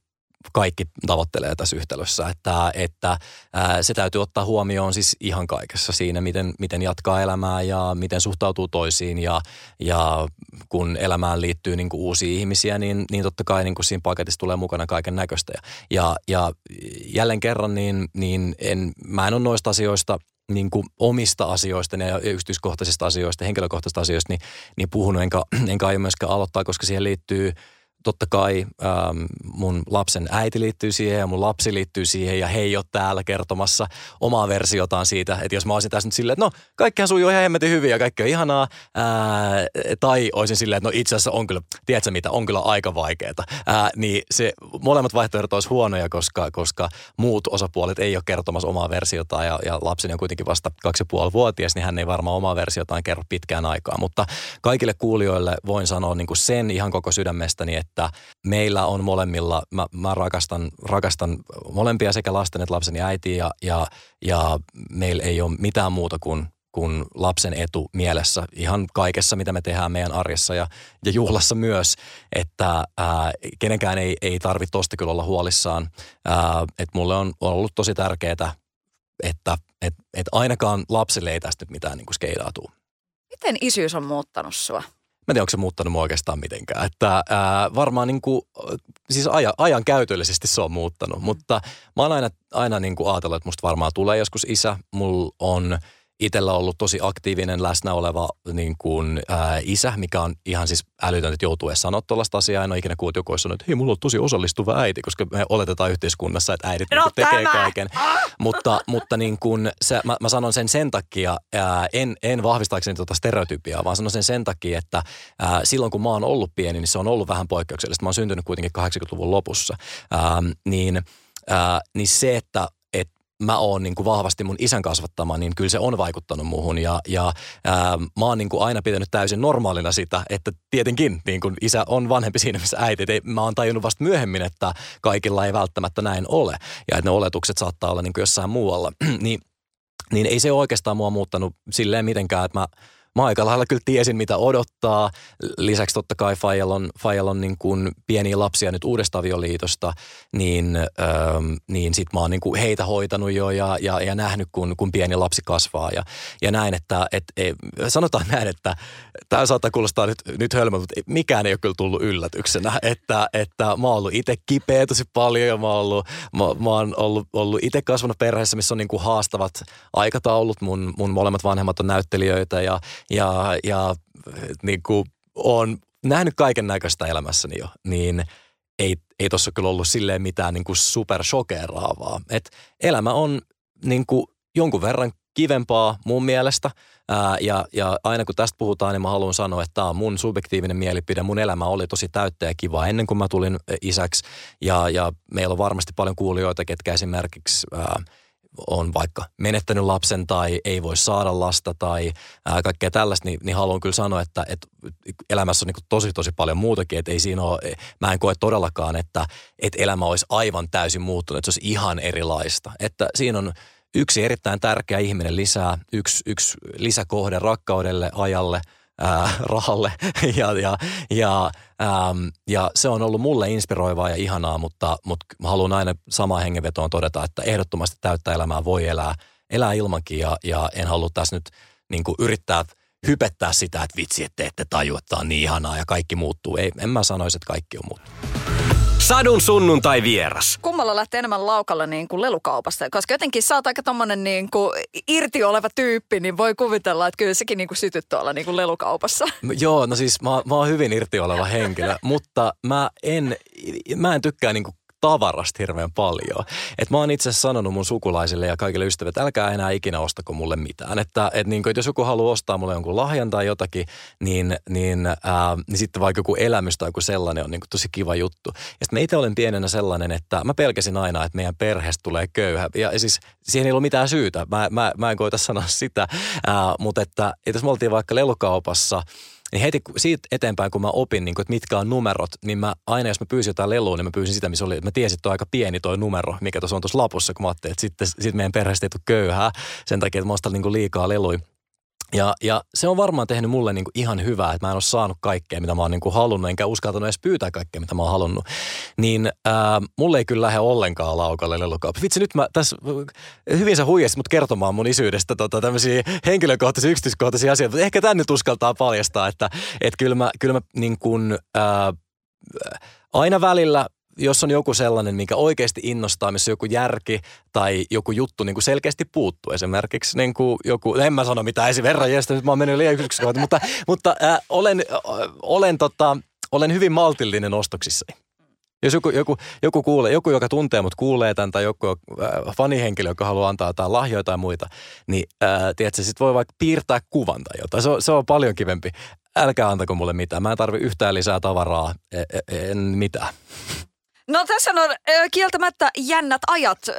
kaikki tavoittelee tässä yhtälössä. Että, että ää, se täytyy ottaa huomioon siis ihan kaikessa siinä, miten, miten jatkaa elämää ja miten suhtautuu toisiin. Ja, ja kun elämään liittyy niin kuin uusia ihmisiä, niin, niin totta kai niin kuin siinä paketissa tulee mukana kaiken näköistä. Ja, ja jälleen kerran, niin, niin en, mä en ole noista asioista niin kuin omista asioista ja yksityiskohtaisista asioista, henkilökohtaisista asioista, niin, niin puhunut enkä, enkä aio myöskään aloittaa, koska siihen liittyy – totta kai ähm, mun lapsen äiti liittyy siihen ja mun lapsi liittyy siihen ja he ei ole täällä kertomassa omaa versiotaan siitä, että jos mä olisin tässä nyt silleen, että no kaikkihan sujuu ihan hemmetin hyvin ja kaikki on ihanaa, ää, tai olisin silleen, että no itse asiassa on kyllä, tiedätkö mitä, on kyllä aika vaikeaa, ää, niin se molemmat vaihtoehdot olisi huonoja, koska, koska muut osapuolet ei ole kertomassa omaa versiotaan ja, ja lapseni on kuitenkin vasta kaksi ja puoli vuotias, niin hän ei varmaan omaa versiotaan kerro pitkään aikaa, mutta kaikille kuulijoille voin sanoa niin kuin sen ihan koko sydämestäni, että että meillä on molemmilla, mä, mä rakastan, rakastan molempia sekä lasten että lapseni äitiä ja, ja, ja meillä ei ole mitään muuta kuin kuin lapsen etu mielessä ihan kaikessa, mitä me tehdään meidän arjessa ja, ja juhlassa myös, että ää, kenenkään ei, ei tarvitse tosta kyllä olla huolissaan. Että mulle on ollut tosi tärkeää, että et, et ainakaan lapselle ei tästä nyt mitään niin kuin skeidaatuu. Miten isyys on muuttanut sua? Mä en tiedä, onko se muuttanut mua oikeastaan mitenkään. Että ää, varmaan niin kuin, siis ajan, ajan käytöllisesti se on muuttanut, mutta mä oon aina, aina niin kuin ajatellut, että musta varmaan tulee joskus isä. Mulla on itsellä ollut tosi aktiivinen läsnä oleva niin kuin, ää, isä, mikä on ihan siis älytöntä, että joutuu edes sanoa tuollaista asiaa. En ole ikinä kuullut joku että hei, mulla on tosi osallistuva äiti, koska me oletetaan yhteiskunnassa, että äidit no, niin tekee tämä. kaiken. Mutta, mutta niin kuin, se, mä, mä, sanon sen sen takia, ää, en, en vahvistaakseni tuota stereotypiaa, vaan sanon sen sen takia, että ää, silloin kun mä oon ollut pieni, niin se on ollut vähän poikkeuksellista. Mä oon syntynyt kuitenkin 80-luvun lopussa. Ää, niin, ää, niin se, että mä oon niin kuin vahvasti mun isän kasvattama, niin kyllä se on vaikuttanut muuhun. Ja, ja ää, mä oon niin kuin aina pitänyt täysin normaalina sitä, että tietenkin niin kuin isä on vanhempi siinä, missä äiti. Et mä oon tajunnut vasta myöhemmin, että kaikilla ei välttämättä näin ole. Ja että ne oletukset saattaa olla niin kuin jossain muualla. *clears throat* niin, niin ei se oikeastaan mua muuttanut silleen mitenkään, että mä – mä aika lailla kyllä tiesin, mitä odottaa. Lisäksi totta kai Fajal on, Fajal on niin kuin pieniä lapsia nyt uudesta avioliitosta, niin, ähm, niin sit mä oon niin kuin heitä hoitanut jo ja, ja, ja nähnyt, kun, kun pieni lapsi kasvaa. Ja, ja *laughs* näin, että et, et, sanotaan näin, että tämä saattaa kuulostaa nyt, nyt hölmö, mutta mikään ei ole kyllä tullut yllätyksenä. Että, että mä oon ollut itse kipeä tosi paljon ja mä oon ollut, mä, mä oon ollut, ollut itse kasvanut perheessä, missä on niin kuin haastavat aikataulut. Mun, mun molemmat vanhemmat on näyttelijöitä ja, ja, ja niin kuin on nähnyt kaiken näköistä elämässäni jo, niin ei, ei tuossa kyllä ollut silleen mitään niin kuin supershokeraavaa. Et elämä on niin kuin jonkun verran kivempaa mun mielestä. Ää, ja, ja aina kun tästä puhutaan, niin mä haluan sanoa, että tämä on mun subjektiivinen mielipide. Mun elämä oli tosi täyttä ja kivaa ennen kuin mä tulin isäksi. Ja, ja meillä on varmasti paljon kuulijoita, ketkä esimerkiksi ää, on vaikka menettänyt lapsen tai ei voi saada lasta tai ää, kaikkea tällaista, niin, niin haluan kyllä sanoa, että, että elämässä on niin tosi tosi paljon muutakin, että ei siinä ole, mä en koe todellakaan, että, että elämä olisi aivan täysin muuttunut, että se olisi ihan erilaista. Että siinä on yksi erittäin tärkeä ihminen lisää, yksi, yksi lisäkohde rakkaudelle, ajalle – ää, rahalle *laughs* ja, ja, ja, äm, ja se on ollut mulle inspiroivaa ja ihanaa, mutta, mutta mä haluan aina samaan hengenvetoon todeta, että ehdottomasti täyttä elämää voi elää, elää ilmankin ja, ja en halua tässä nyt niin kuin yrittää hypettää sitä, että vitsi, että ette taju, että on niin ihanaa ja kaikki muuttuu. Ei, en mä sanoisi, että kaikki on muuttunut. Sadun sunnuntai vieras. Kummalla lähtee enemmän laukalla niin kuin lelukaupasta? Koska jotenkin sä oot aika tommonen niin kuin irti oleva tyyppi, niin voi kuvitella, että kyllä sekin niin kuin sytyt tuolla niin kuin lelukaupassa. Joo, no siis mä, mä oon hyvin irti oleva henkilö, *laughs* mutta mä en, mä en tykkää niin kuin tavarasta hirveän paljon. Et mä oon itse sanonut mun sukulaisille ja kaikille ystäville, että älkää enää ikinä ostako mulle mitään. Että et niin kuin, jos joku haluaa ostaa mulle jonkun lahjan tai jotakin, niin, niin, ää, niin sitten vaikka joku elämys tai joku sellainen on niin kuin tosi kiva juttu. Ja sitten mä itse olen pienenä sellainen, että mä pelkäsin aina, että meidän perheestä tulee köyhä. Ja siis siihen ei ollut mitään syytä. Mä, mä, mä en koita sanoa sitä, ää, mutta että, että jos me oltiin vaikka lelukaupassa – niin heti siitä eteenpäin, kun mä opin, niin kuin, että mitkä on numerot, niin mä aina jos mä pyysin jotain lelua, niin mä pyysin sitä, missä oli, että mä tiesin, että on aika pieni toi numero, mikä tuossa on tuossa lapussa, kun mä ajattelin, että sitten, sitten meidän perheestä ei tule köyhää sen takia, että mä ostan niin liikaa leluja. Ja, ja se on varmaan tehnyt mulle niin kuin ihan hyvää, että mä en ole saanut kaikkea, mitä mä oon niin kuin halunnut, enkä uskaltanut edes pyytää kaikkea, mitä mä oon halunnut. Niin ää, mulle ei kyllä lähde ollenkaan laukalle lelukauppa. Vitsi, nyt mä tässä, hyvin sä huijasit mut kertomaan mun isyydestä tota, tämmöisiä henkilökohtaisia, yksityiskohtaisia asioita, mutta ehkä tänne uskaltaa paljastaa, että et kyllä mä, kyllä mä niin kuin, ää, aina välillä jos on joku sellainen, mikä oikeasti innostaa, missä joku järki tai joku juttu niin kuin selkeästi puuttuu. Esimerkiksi niin kuin joku, en mä sano mitään esi verran, jästä, nyt mä oon mennyt liian yksityiskohtaan, *laughs* mutta, mutta äh, olen, äh, olen, tota, olen hyvin maltillinen ostoksissani. Jos joku, joku, joku, kuulee, joku, joka tuntee mut kuulee tämän tai joku äh, fanihenkilö, joka haluaa antaa jotain lahjoja tai muita, niin äh, tiedätkö, sit voi vaikka piirtää kuvan tai jotain. Se on, se on paljon kivempi. Älkää antako mulle mitään. Mä en tarvi yhtään lisää tavaraa. En, e, en mitään. No tässä on kieltämättä jännät ajat äh,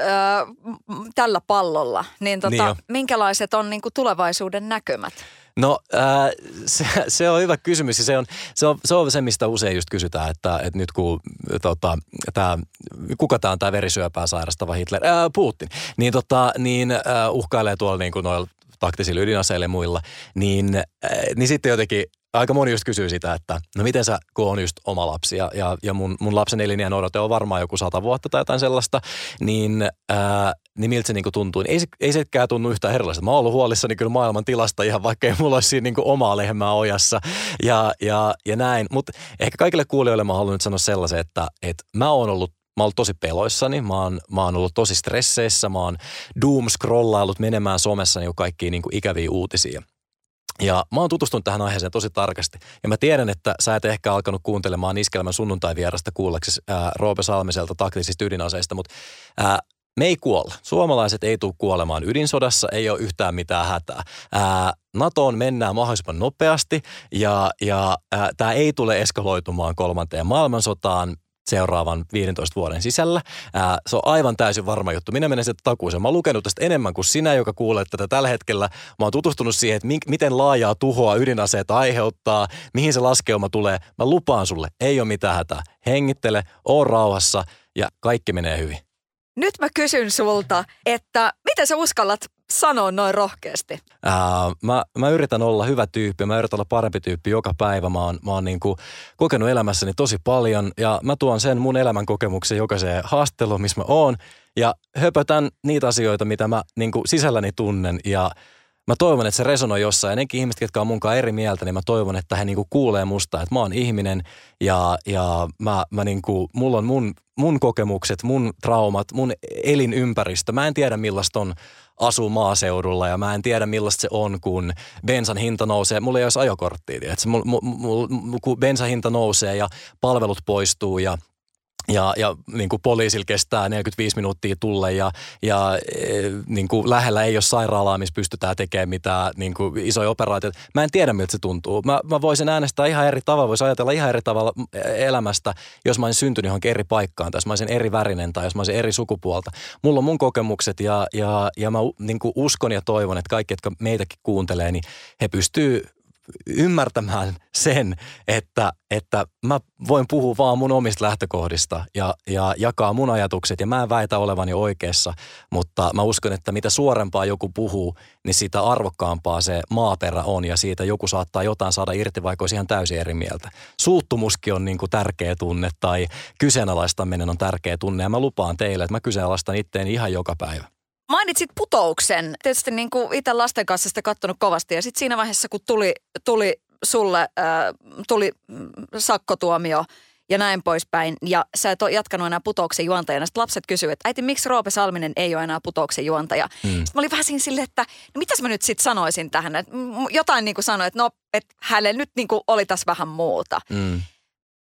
tällä pallolla. Niin, tota, niin minkälaiset on niin kuin tulevaisuuden näkymät? No äh, se, se on hyvä kysymys se on, se on, se on se, mistä usein just kysytään, että, että nyt kun tota, tää, kuka tämä on tämä verisyöpää sairastava Hitler, äh, Putin, niin, tota, niin äh, uhkailee tuolla niin kuin noilla taktisilla ydinaseilla muilla, niin, äh, niin sitten jotenkin aika moni just kysyy sitä, että no miten sä, kun on just oma lapsi ja, ja, ja mun, mun lapsen eliniän odote on varmaan joku sata vuotta tai jotain sellaista, niin, ää, niin miltä se niinku tuntuu. Ei, ei sekään tunnu yhtään erilaiselta. Mä oon ollut huolissani kyllä maailman tilasta ihan vaikka ei mulla olisi niinku omaa lehmää ojassa ja, ja, ja näin. Mutta ehkä kaikille kuulijoille mä haluan nyt sanoa sellaisen, että, että mä oon ollut Mä oon tosi peloissani, mä oon, mä oon ollut tosi stresseissä, mä oon doom-scrollaillut menemään somessa niin kaikkiin niin ikäviä uutisia. Ja mä oon tutustunut tähän aiheeseen tosi tarkasti. Ja mä tiedän, että sä et ehkä alkanut kuuntelemaan Iskelmän sunnuntai-vierasta kuulleksi ää, Roope Salmiselta taktisista ydinaseista, mutta ää, me ei kuolla. Suomalaiset ei tule kuolemaan ydinsodassa, ei ole yhtään mitään hätää. Ää, NATOon mennään mahdollisimman nopeasti ja, ja tämä ei tule eskaloitumaan kolmanteen maailmansotaan seuraavan 15 vuoden sisällä. Ää, se on aivan täysin varma juttu. Minä menen sieltä takuuseen. Mä oon lukenut tästä enemmän kuin sinä, joka kuulee tätä tällä hetkellä. Mä oon tutustunut siihen, että mi- miten laajaa tuhoa ydinaseet aiheuttaa, mihin se laskeuma tulee. Mä lupaan sulle, ei ole mitään hätää. Hengittele, oo rauhassa ja kaikki menee hyvin. Nyt mä kysyn sulta, että miten sä uskallat sanoa noin rohkeasti? Ää, mä, mä yritän olla hyvä tyyppi, mä yritän olla parempi tyyppi joka päivä. Mä oon, mä oon niin kuin kokenut elämässäni tosi paljon ja mä tuon sen mun elämän kokemuksen jokaiseen haastatteluun, missä mä oon. Ja höpötän niitä asioita, mitä mä niin kuin sisälläni tunnen ja mä toivon, että se resonoi jossain. Ja nekin ihmiset, jotka on munkaan eri mieltä, niin mä toivon, että he niinku kuulee musta, että mä oon ihminen ja, ja mä, mä niinku, mulla on mun, mun kokemukset, mun traumat, mun elinympäristö. Mä en tiedä millaista on asuu maaseudulla ja mä en tiedä millaista se on, kun bensan hinta nousee. Mulla ei olisi ajokorttia, että kun bensan hinta nousee ja palvelut poistuu ja ja, ja niin kuin poliisilla kestää 45 minuuttia tulle ja, ja e, niin kuin lähellä ei ole sairaalaa, missä pystytään tekemään mitään niin kuin isoja operaatioita. Mä en tiedä, miltä se tuntuu. Mä, mä voisin äänestää ihan eri tavalla, voisin ajatella ihan eri tavalla elämästä, jos mä olisin syntynyt johonkin eri paikkaan, tai jos mä olisin eri värinen, tai jos mä olisin eri sukupuolta. Mulla on mun kokemukset, ja, ja, ja mä niin kuin uskon ja toivon, että kaikki, jotka meitäkin kuuntelee, niin he pystyy ymmärtämään sen, että, että mä voin puhua vaan mun omista lähtökohdista ja, ja jakaa mun ajatukset. Ja mä en väitä olevani oikeassa, mutta mä uskon, että mitä suorempaa joku puhuu, niin sitä arvokkaampaa se maaperä on ja siitä joku saattaa jotain saada irti, vaikka olisi ihan täysin eri mieltä. Suuttumuskin on niin kuin tärkeä tunne tai kyseenalaistaminen on tärkeä tunne ja mä lupaan teille, että mä kyseenalaistan itteeni ihan joka päivä. Mainitsit putouksen. Tietysti niin kuin itse lasten kanssa sitä katsonut kovasti ja sitten siinä vaiheessa, kun tuli, tuli sulle äh, tuli sakkotuomio ja näin poispäin. Ja sä et ole jatkanut enää putouksen juontajana. Sitten lapset kysyivät, että äiti, miksi Roope Salminen ei ole enää putouksen juontaja? Mm. Sitten mä olin vähän siinä silleen, että no mitäs mä nyt sitten sanoisin tähän. Että jotain niin kuin sanoin, että no, että hänelle nyt niin kuin oli tässä vähän muuta. Mm.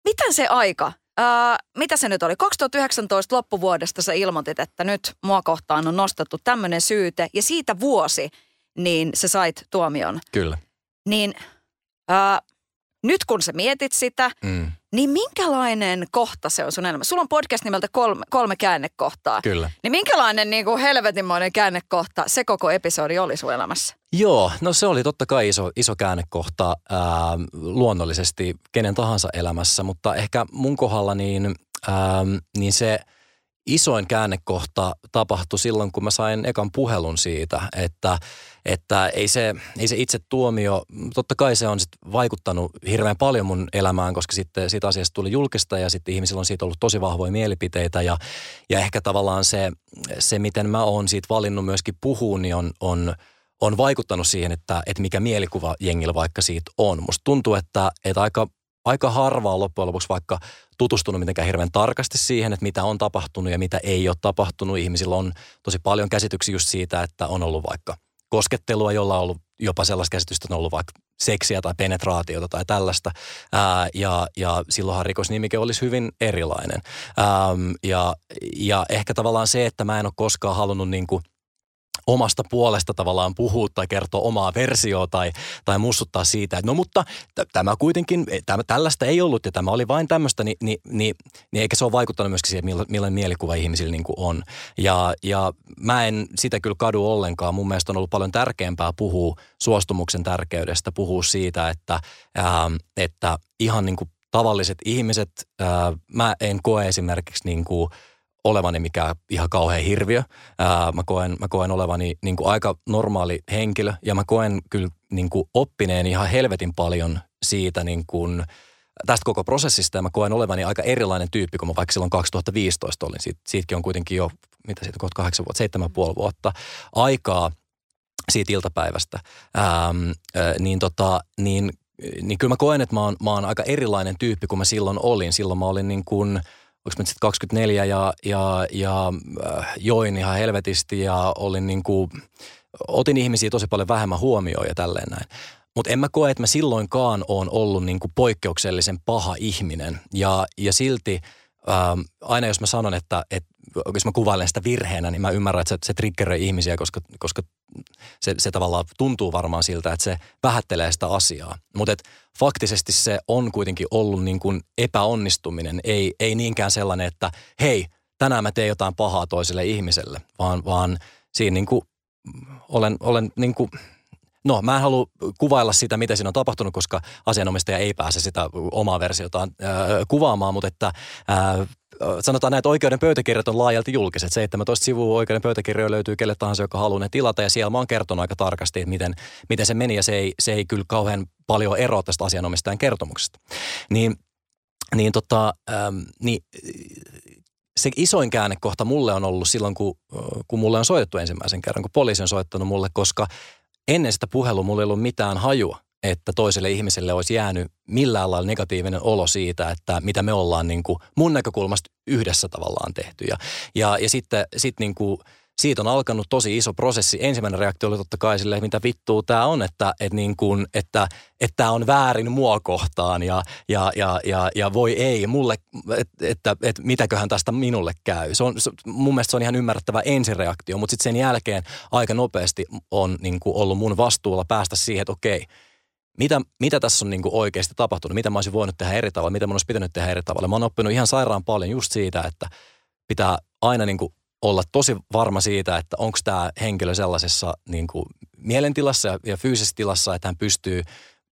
Miten se aika? Äh, mitä se nyt oli? 2019 loppuvuodesta sä ilmoitit, että nyt mua kohtaan on nostettu tämmöinen syyte ja siitä vuosi, niin sä sait tuomion. Kyllä. Niin äh, nyt kun sä mietit sitä, mm. niin minkälainen kohta se on sun elämä? Sulla on podcast nimeltä kolme, kolme käännekohtaa. Kyllä. Niin minkälainen niin kuin helvetinmoinen käännekohta se koko episodi oli sun elämässä? Joo, no se oli totta kai iso, iso käännekohta ää, luonnollisesti kenen tahansa elämässä, mutta ehkä mun kohdalla niin, ää, niin se – isoin käännekohta tapahtui silloin, kun mä sain ekan puhelun siitä, että, että ei, se, ei se itse tuomio, totta kai se on sit vaikuttanut hirveän paljon mun elämään, koska sitten siitä asiasta tuli julkista ja sitten ihmisillä on siitä ollut tosi vahvoja mielipiteitä ja, ja ehkä tavallaan se, se, miten mä oon siitä valinnut myöskin puhua, niin on, on on vaikuttanut siihen, että, että mikä mielikuva jengillä vaikka siitä on. Musta tuntuu, että, että aika aika harvaa loppujen lopuksi vaikka tutustunut mitenkään hirveän tarkasti siihen, että mitä on tapahtunut ja mitä ei ole tapahtunut. Ihmisillä on tosi paljon käsityksiä just siitä, että on ollut vaikka koskettelua, jolla on ollut jopa sellaista käsitystä, että on ollut vaikka seksiä tai penetraatiota tai tällaista. Ää, ja, ja silloinhan rikosnimike olisi hyvin erilainen. Ää, ja, ja ehkä tavallaan se, että mä en ole koskaan halunnut niin kuin omasta puolesta tavallaan puhua tai kertoa omaa versioa tai, tai mussuttaa siitä, että no mutta t- tämä kuitenkin, e, tämä, tällaista ei ollut ja tämä oli vain tämmöistä, niin, niin, niin, niin eikä se ole vaikuttanut myöskin siihen, millainen, millainen mielikuva ihmisillä niin kuin on. Ja, ja mä en sitä kyllä kadu ollenkaan. Mun mielestä on ollut paljon tärkeämpää puhua suostumuksen tärkeydestä, puhua siitä, että, ää, että ihan niin kuin tavalliset ihmiset, ää, mä en koe esimerkiksi niin kuin – olevani mikä ihan kauhean hirviö. Ää, mä, koen, mä koen olevani niin kuin aika normaali henkilö ja mä koen kyllä niin kuin oppineen ihan helvetin paljon siitä niin kuin, tästä koko prosessista ja mä koen olevani aika erilainen tyyppi kuin mä vaikka silloin 2015 olin. Siit, siitäkin on kuitenkin jo, mitä siitä, kohta kahdeksan vuotta, seitsemän puoli vuotta aikaa siitä iltapäivästä. Ähm, äh, niin, tota, niin, niin kyllä mä koen, että mä oon, mä oon aika erilainen tyyppi kuin mä silloin olin. Silloin mä olin niin kuin – onko mä sitten 24 ja, ja, ja äh, join ihan helvetisti ja olin niin kuin, otin ihmisiä tosi paljon vähemmän huomioon ja tälleen näin. Mutta en mä koe, että mä silloinkaan oon ollut niin kuin poikkeuksellisen paha ihminen. Ja, ja silti ähm, aina jos mä sanon, että, että jos mä kuvailen sitä virheenä, niin mä ymmärrän, että se, se triggeröi ihmisiä, koska, koska se, se tavallaan tuntuu varmaan siltä, että se vähättelee sitä asiaa. Mutta faktisesti se on kuitenkin ollut niin kuin epäonnistuminen, ei, ei niinkään sellainen, että hei, tänään mä teen jotain pahaa toiselle ihmiselle, vaan, vaan siinä niin kuin olen, olen niin kuin, No, mä en halua kuvailla sitä, mitä siinä on tapahtunut, koska asianomistaja ei pääse sitä omaa versiotaan äh, kuvaamaan, mutta että äh, sanotaan näin, että oikeuden pöytäkirjat on laajalti julkiset. 17 sivua oikeuden pöytäkirjoja löytyy kelle tahansa, joka haluaa ne tilata. Ja siellä mä oon kertonut aika tarkasti, että miten, miten se meni. Ja se ei, se ei kyllä kauhean paljon eroa tästä asianomistajan kertomuksesta. Niin, niin, tota, ähm, niin se isoin käännekohta mulle on ollut silloin, kun, kun mulle on soitettu ensimmäisen kerran, kun poliisi on soittanut mulle, koska ennen sitä puhelua mulla ei ollut mitään hajua että toiselle ihmiselle olisi jäänyt millään lailla negatiivinen olo siitä, että mitä me ollaan niin kuin mun näkökulmasta yhdessä tavallaan tehty. Ja, ja, ja sitten sit niin kuin, siitä on alkanut tosi iso prosessi. Ensimmäinen reaktio oli totta kai sille, mitä vittua tämä on, että, että, niin että, että on väärin mua kohtaan ja, ja, ja, ja, ja voi ei mulle, että, että, että mitäköhän tästä minulle käy. Se on, mun mielestä se on ihan ymmärrettävä ensireaktio, mutta sitten sen jälkeen aika nopeasti on niin kuin ollut mun vastuulla päästä siihen, että okei, mitä, mitä tässä on niin kuin oikeasti tapahtunut, mitä mä olisin voinut tehdä eri tavalla, mitä mä olisi pitänyt tehdä eri tavalla. Mä oon oppinut ihan sairaan paljon just siitä, että pitää aina niin kuin olla tosi varma siitä, että onko tämä henkilö sellaisessa niin kuin mielentilassa ja, ja fyysisessä tilassa, että hän pystyy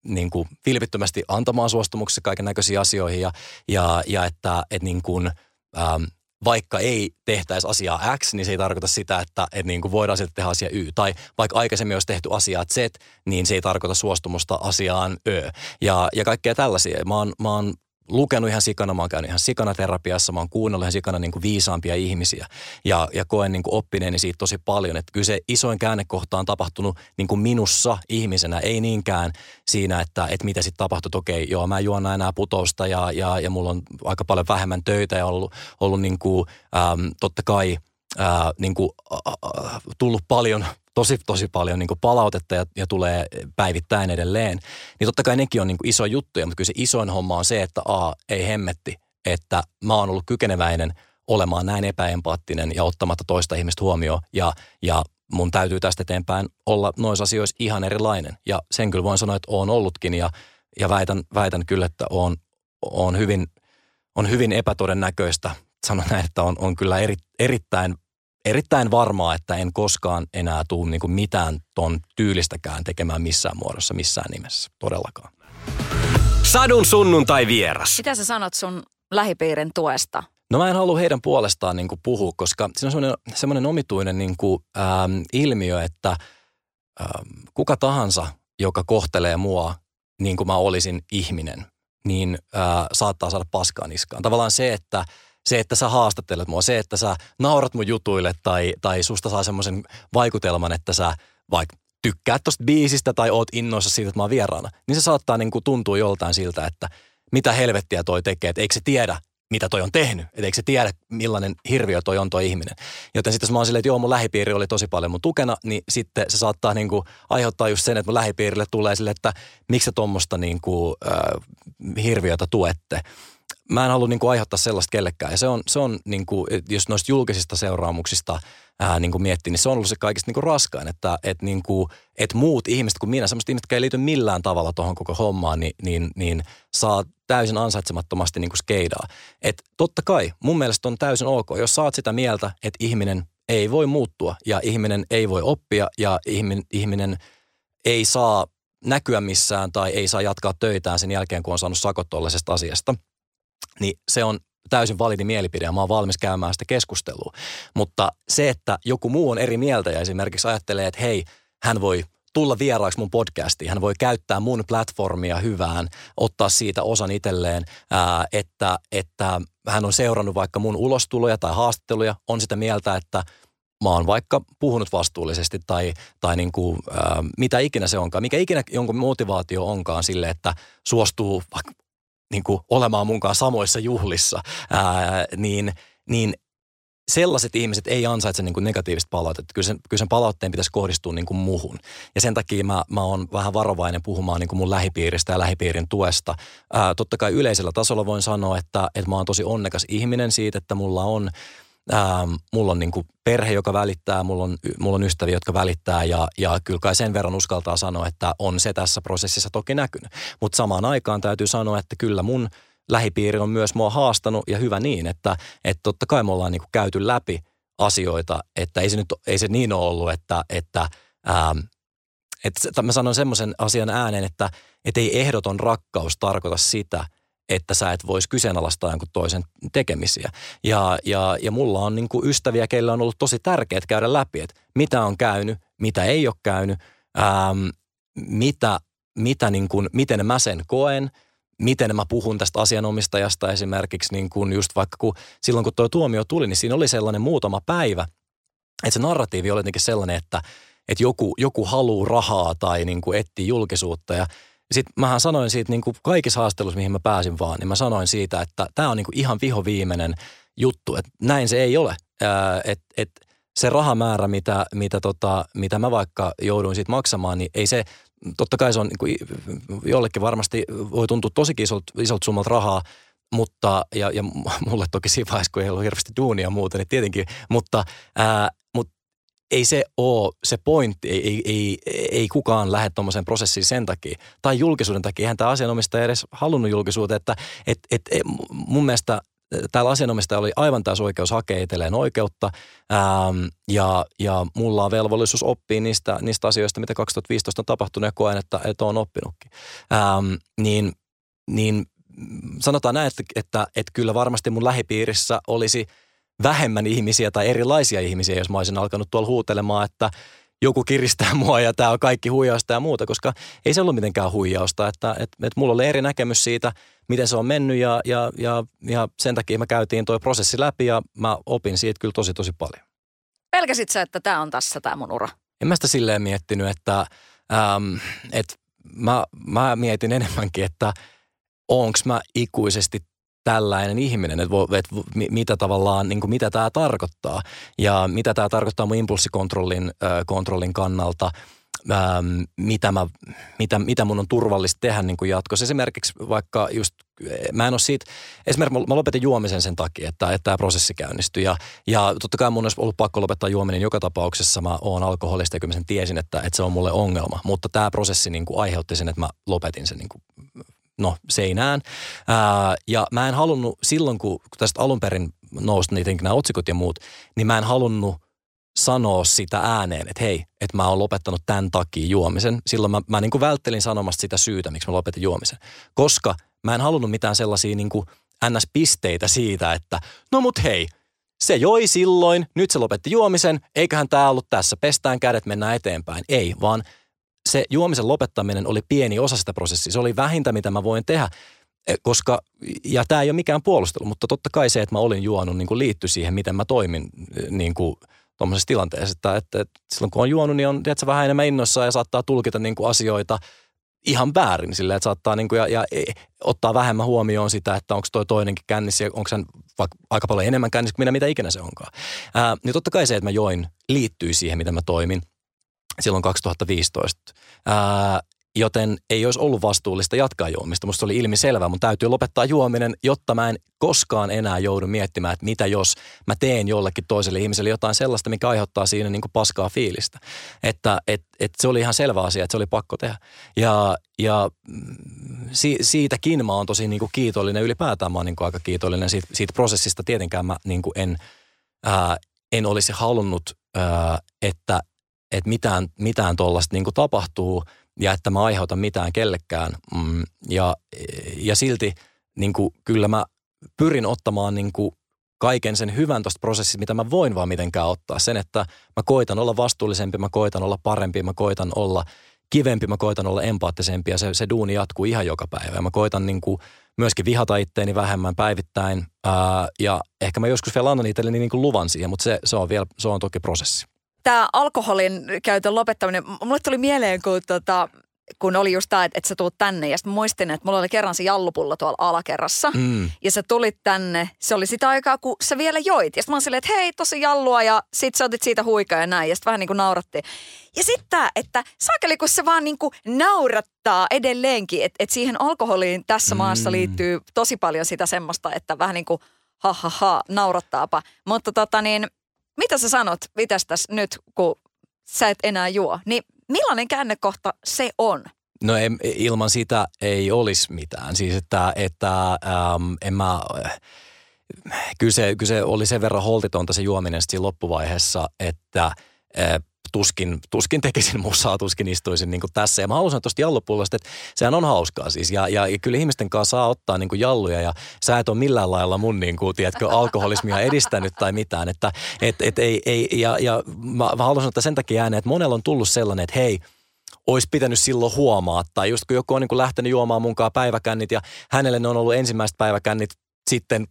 niin kuin vilpittömästi antamaan suostumuksessa kaiken näköisiin asioihin ja, ja, ja että, että niin kuin, ähm, vaikka ei tehtäisi asiaa X, niin se ei tarkoita sitä, että, että niin kuin voidaan sitten tehdä asia Y. Tai vaikka aikaisemmin olisi tehty asiaa Z, niin se ei tarkoita suostumusta asiaan Ö. Ja, ja kaikkea tällaisia. Mä oon, mä oon lukenut ihan sikana, mä oon käynyt ihan sikana terapiassa, mä oon kuunnellut ihan sikana niin kuin viisaampia ihmisiä ja, ja koen niin kuin oppineeni siitä tosi paljon. Että kyllä se isoin käännekohta on tapahtunut niin kuin minussa ihmisenä, ei niinkään siinä, että, että mitä sitten tapahtui. Okei, joo, mä juon enää putousta ja, ja, ja mulla on aika paljon vähemmän töitä ja ollut, ollut niin kuin, äm, totta kai – ää, niin kuin, ä, tullut paljon, tosi tosi paljon niin palautetta ja, ja tulee päivittäin edelleen, niin totta kai nekin on niin iso juttuja, mutta kyllä se isoin homma on se, että a, ei hemmetti, että mä oon ollut kykeneväinen olemaan näin epäempaattinen ja ottamatta toista ihmistä huomioon. Ja, ja mun täytyy tästä eteenpäin olla noissa asioissa ihan erilainen. Ja sen kyllä voin sanoa, että oon ollutkin. Ja, ja väitän, väitän kyllä, että on, on, hyvin, on hyvin epätodennäköistä sanon näin, että on, on kyllä eri, erittäin, erittäin varmaa, että en koskaan enää tule niin mitään ton tyylistäkään tekemään missään muodossa, missään nimessä, todellakaan. Sadun sunnuntai vieras. Mitä sä sanot sun lähipiirin tuesta? No mä en halua heidän puolestaan niin kuin puhua, koska siinä on semmoinen, semmoinen omituinen niin kuin, ähm, ilmiö, että ähm, kuka tahansa, joka kohtelee mua niin kuin mä olisin ihminen, niin äh, saattaa saada paskaa niskaan. Tavallaan se, että – se, että sä haastattelet mua, se, että sä naurat mun jutuille tai, tai susta saa semmoisen vaikutelman, että sä vaikka tykkäät tosta biisistä tai oot innoissa siitä, että mä oon vieraana, niin se saattaa niin kuin tuntua joltain siltä, että mitä helvettiä toi tekee, että eikö se tiedä, mitä toi on tehnyt, että eikö se tiedä, millainen hirviö toi on toi ihminen. Joten sitten jos mä oon silleen, että joo, mun lähipiiri oli tosi paljon mun tukena, niin sitten se saattaa niin kuin aiheuttaa just sen, että mun lähipiirille tulee sille, että miksi sä tuommoista niin kuin, äh, hirviötä tuette mä en halua niin kuin aiheuttaa sellaista kellekään. Ja se on, se on niin kuin, jos noista julkisista seuraamuksista ää, niin kuin miettii, niin se on ollut se kaikista niin kuin raskain, että et, niin kuin, et muut ihmiset kuin minä, sellaiset ihmiset, jotka ei liity millään tavalla tuohon koko hommaan, niin, niin, niin saa täysin ansaitsemattomasti niin kuin skeidaa. Et totta kai mun mielestä on täysin ok, jos saat sitä mieltä, että ihminen ei voi muuttua ja ihminen ei voi oppia ja ihminen, ihminen ei saa näkyä missään tai ei saa jatkaa töitään sen jälkeen, kun on saanut sakot asiasta – niin se on täysin validi mielipide ja mä oon valmis käymään sitä keskustelua. Mutta se, että joku muu on eri mieltä ja esimerkiksi ajattelee, että hei, hän voi tulla vieraaksi mun podcastiin, hän voi käyttää mun platformia hyvään, ottaa siitä osan itselleen, että, että hän on seurannut vaikka mun ulostuloja tai haastatteluja, on sitä mieltä, että mä oon vaikka puhunut vastuullisesti tai, tai niin kuin, ää, mitä ikinä se onkaan, mikä ikinä jonkun motivaatio onkaan sille, että suostuu vaikka niin kuin olemaan munkaan samoissa juhlissa, ää, niin, niin sellaiset ihmiset ei ansaitse niin kuin negatiivista palautetta. Kyllä sen, kyllä sen palautteen pitäisi kohdistua niin kuin muhun. Ja sen takia mä, mä oon vähän varovainen puhumaan niin kuin mun lähipiiristä ja lähipiirin tuesta. Ää, totta kai yleisellä tasolla voin sanoa, että, että mä oon tosi onnekas ihminen siitä, että mulla on – Ähm, mulla on niin kuin perhe, joka välittää, mulla on, mulla on ystäviä, jotka välittää ja, ja kyllä kai sen verran uskaltaa sanoa, että on se tässä prosessissa toki näkynyt. Mutta samaan aikaan täytyy sanoa, että kyllä mun lähipiiri on myös mua haastanut ja hyvä niin, että, että totta kai me ollaan niin kuin käyty läpi asioita, että ei se nyt ei se niin ole ollut, että, että ähm, että mä sanon semmoisen asian ääneen, että, että ei ehdoton rakkaus tarkoita sitä – että sä et voisi kyseenalaistaa jonkun toisen tekemisiä. Ja, ja, ja mulla on niin kuin ystäviä, keillä on ollut tosi tärkeää käydä läpi, että mitä on käynyt, mitä ei ole käynyt, ähm, mitä, mitä niin kuin, miten mä sen koen, miten mä puhun tästä asianomistajasta esimerkiksi niin kuin just vaikka kun, silloin kun tuo tuomio tuli, niin siinä oli sellainen muutama päivä, että se narratiivi oli jotenkin sellainen, että, että joku, joku haluaa rahaa tai niin kuin etsii julkisuutta ja sitten mähän sanoin siitä niin kuin kaikissa haasteluissa, mihin mä pääsin vaan, niin mä sanoin siitä, että tämä on niin kuin ihan vihoviimeinen juttu, että näin se ei ole. Että et se rahamäärä, mitä, mitä, tota, mitä mä vaikka jouduin siitä maksamaan, niin ei se, totta kai se on niin kuin, jollekin varmasti voi tuntua tosikin isolta, isolta summalta rahaa, mutta, ja, ja mulle toki siinä vaiheessa, kun ei ollut hirveästi duunia muuten, niin tietenkin, mutta, ää, mutta ei se ole se pointti, ei, ei, ei, ei kukaan lähde tuommoiseen prosessiin sen takia. Tai julkisuuden takia, eihän tämä asianomistaja edes halunnut julkisuuteen, että et, et, et, mun mielestä täällä asianomistaja oli aivan täys oikeus hakea itselleen oikeutta ähm, ja, ja mulla on velvollisuus oppia niistä, niistä asioista, mitä 2015 on tapahtunut ja koen, että, että on oppinutkin. Ähm, niin, niin sanotaan näin, että, että, että kyllä varmasti mun lähipiirissä olisi – vähemmän ihmisiä tai erilaisia ihmisiä, jos mä olisin alkanut tuolla huutelemaan, että joku kiristää mua ja tämä on kaikki huijausta ja muuta, koska ei se ollut mitenkään huijausta, että et, et mulla oli eri näkemys siitä, miten se on mennyt ja, ja, ja, ja sen takia me käytiin tuo prosessi läpi ja mä opin siitä kyllä tosi tosi paljon. Pelkäsit sä, että tämä on tässä tämä mun ura? En mä sitä silleen miettinyt, että, äm, että mä, mä mietin enemmänkin, että onko mä ikuisesti tällainen ihminen, että, että mitä tavallaan, niin kuin mitä tämä tarkoittaa ja mitä tämä tarkoittaa mun impulssikontrollin äh, kontrollin kannalta, ähm, mitä, mä, mitä, mitä mun on turvallista tehdä niin kuin jatkossa. Esimerkiksi vaikka just, mä en ole siitä, esimerkiksi mä lopetin juomisen sen takia, että, että tämä prosessi käynnistyi ja, ja totta kai mun olisi ollut pakko lopettaa juominen joka tapauksessa. Mä oon alkoholista ja kyllä mä sen tiesin, että, että se on mulle ongelma, mutta tämä prosessi niin kuin aiheutti sen, että mä lopetin sen niin kuin no, seinään. Ää, ja mä en halunnut silloin, kun tästä alun perin nousi niitä nämä otsikot ja muut, niin mä en halunnut sanoa sitä ääneen, että hei, että mä oon lopettanut tämän takia juomisen. Silloin mä, mä niin kuin välttelin sanomasta sitä syytä, miksi mä lopetin juomisen. Koska mä en halunnut mitään sellaisia niin kuin ns-pisteitä siitä, että no mut hei, se joi silloin, nyt se lopetti juomisen, eiköhän tämä ollut tässä, pestään kädet, mennään eteenpäin. Ei, vaan se juomisen lopettaminen oli pieni osa sitä prosessia. Se oli vähintä, mitä mä voin tehdä, e, koska, ja tämä ei ole mikään puolustelu, mutta totta kai se, että mä olin juonut, niin kuin liittyi siihen, miten mä toimin e, niin kuin tuommoisessa tilanteessa. Että, että, että silloin kun on juonut, niin on tiedätkö, vähän enemmän innoissaan ja saattaa tulkita niin kuin asioita ihan väärin sillä, että saattaa niin kuin, ja, ja e, ottaa vähemmän huomioon sitä, että onko toi toinenkin kännissä ja onko sen vaikka aika paljon enemmän kännissä kuin minä, mitä ikinä se onkaan. Ää, niin totta kai se, että mä join, liittyy siihen, mitä mä toimin – silloin 2015. Ää, joten ei olisi ollut vastuullista jatkaa juomista. Musta oli ilmi selvää, mun täytyy lopettaa juominen, jotta mä en koskaan enää joudu miettimään, että mitä jos mä teen jollekin toiselle ihmiselle jotain sellaista, mikä aiheuttaa siinä niin kuin paskaa fiilistä. Että et, et se oli ihan selvä asia, että se oli pakko tehdä. Ja, ja mm, si, siitäkin mä oon tosi niin kuin kiitollinen, ylipäätään mä oon niin kuin aika kiitollinen siitä, siitä prosessista. Tietenkään mä niin kuin en, ää, en olisi halunnut, ää, että että mitään, mitään tuollaista niin tapahtuu ja että mä aiheutan mitään kellekään. Mm, ja, ja silti niin kuin, kyllä mä pyrin ottamaan niin kuin, kaiken sen hyvän tuosta prosessista, mitä mä voin vaan mitenkään ottaa. Sen, että mä koitan olla vastuullisempi, mä koitan olla parempi, mä koitan olla kivempi, mä koitan olla empaattisempi ja se, se duuni jatkuu ihan joka päivä. Ja mä koitan niin kuin, myöskin vihata itteeni vähemmän päivittäin ää, ja ehkä mä joskus vielä annan itselleni niin kuin luvan siihen, mutta se, se, on vielä, se on toki prosessi tämä alkoholin käytön lopettaminen, mulle tuli mieleen, kun, tota, kun oli just tämä, että, että sä tuut tänne. Ja sitten muistin, että mulla oli kerran se jallupullo tuolla alakerrassa. Mm. Ja sä tulit tänne. Se oli sitä aikaa, kun sä vielä joit. Ja sitten mä olin silleen, että hei, tosi jallua. Ja sit sä otit siitä huikaa ja näin. Ja sitten vähän niin kuin naurattiin. Ja sitten tämä, että saakeli, kun se vaan niin kuin naurattaa edelleenkin. Että et siihen alkoholiin tässä mm. maassa liittyy tosi paljon sitä semmoista, että vähän niin kuin ha ha ha, naurattaapa. Mutta tota niin, mitä sä sanot, mitäs tässä nyt, kun sä et enää juo, niin millainen käännekohta se on? No en, ilman sitä ei olisi mitään. Siis että, että ähm, en mä, äh, kyse, kyse oli sen verran holtitonta se juominen siinä loppuvaiheessa, että äh, tuskin, tuskin tekisin musaa, tuskin istuisin niin tässä. Ja mä haluaisin tuosta jallupullosta, että sehän on hauskaa siis. Ja, ja, ja kyllä ihmisten kanssa saa ottaa niin jalluja ja sä et ole millään lailla mun niin kuin, tiedätkö, alkoholismia edistänyt tai mitään. Että, et, et, ei, ei, ja, ja mä, mä haluaisin ottaa sen takia ääneen, että monella on tullut sellainen, että hei, olisi pitänyt silloin huomaa. Tai just kun joku on niin lähtenyt juomaan munkaan päiväkännit ja hänelle ne on ollut ensimmäiset päiväkännit sitten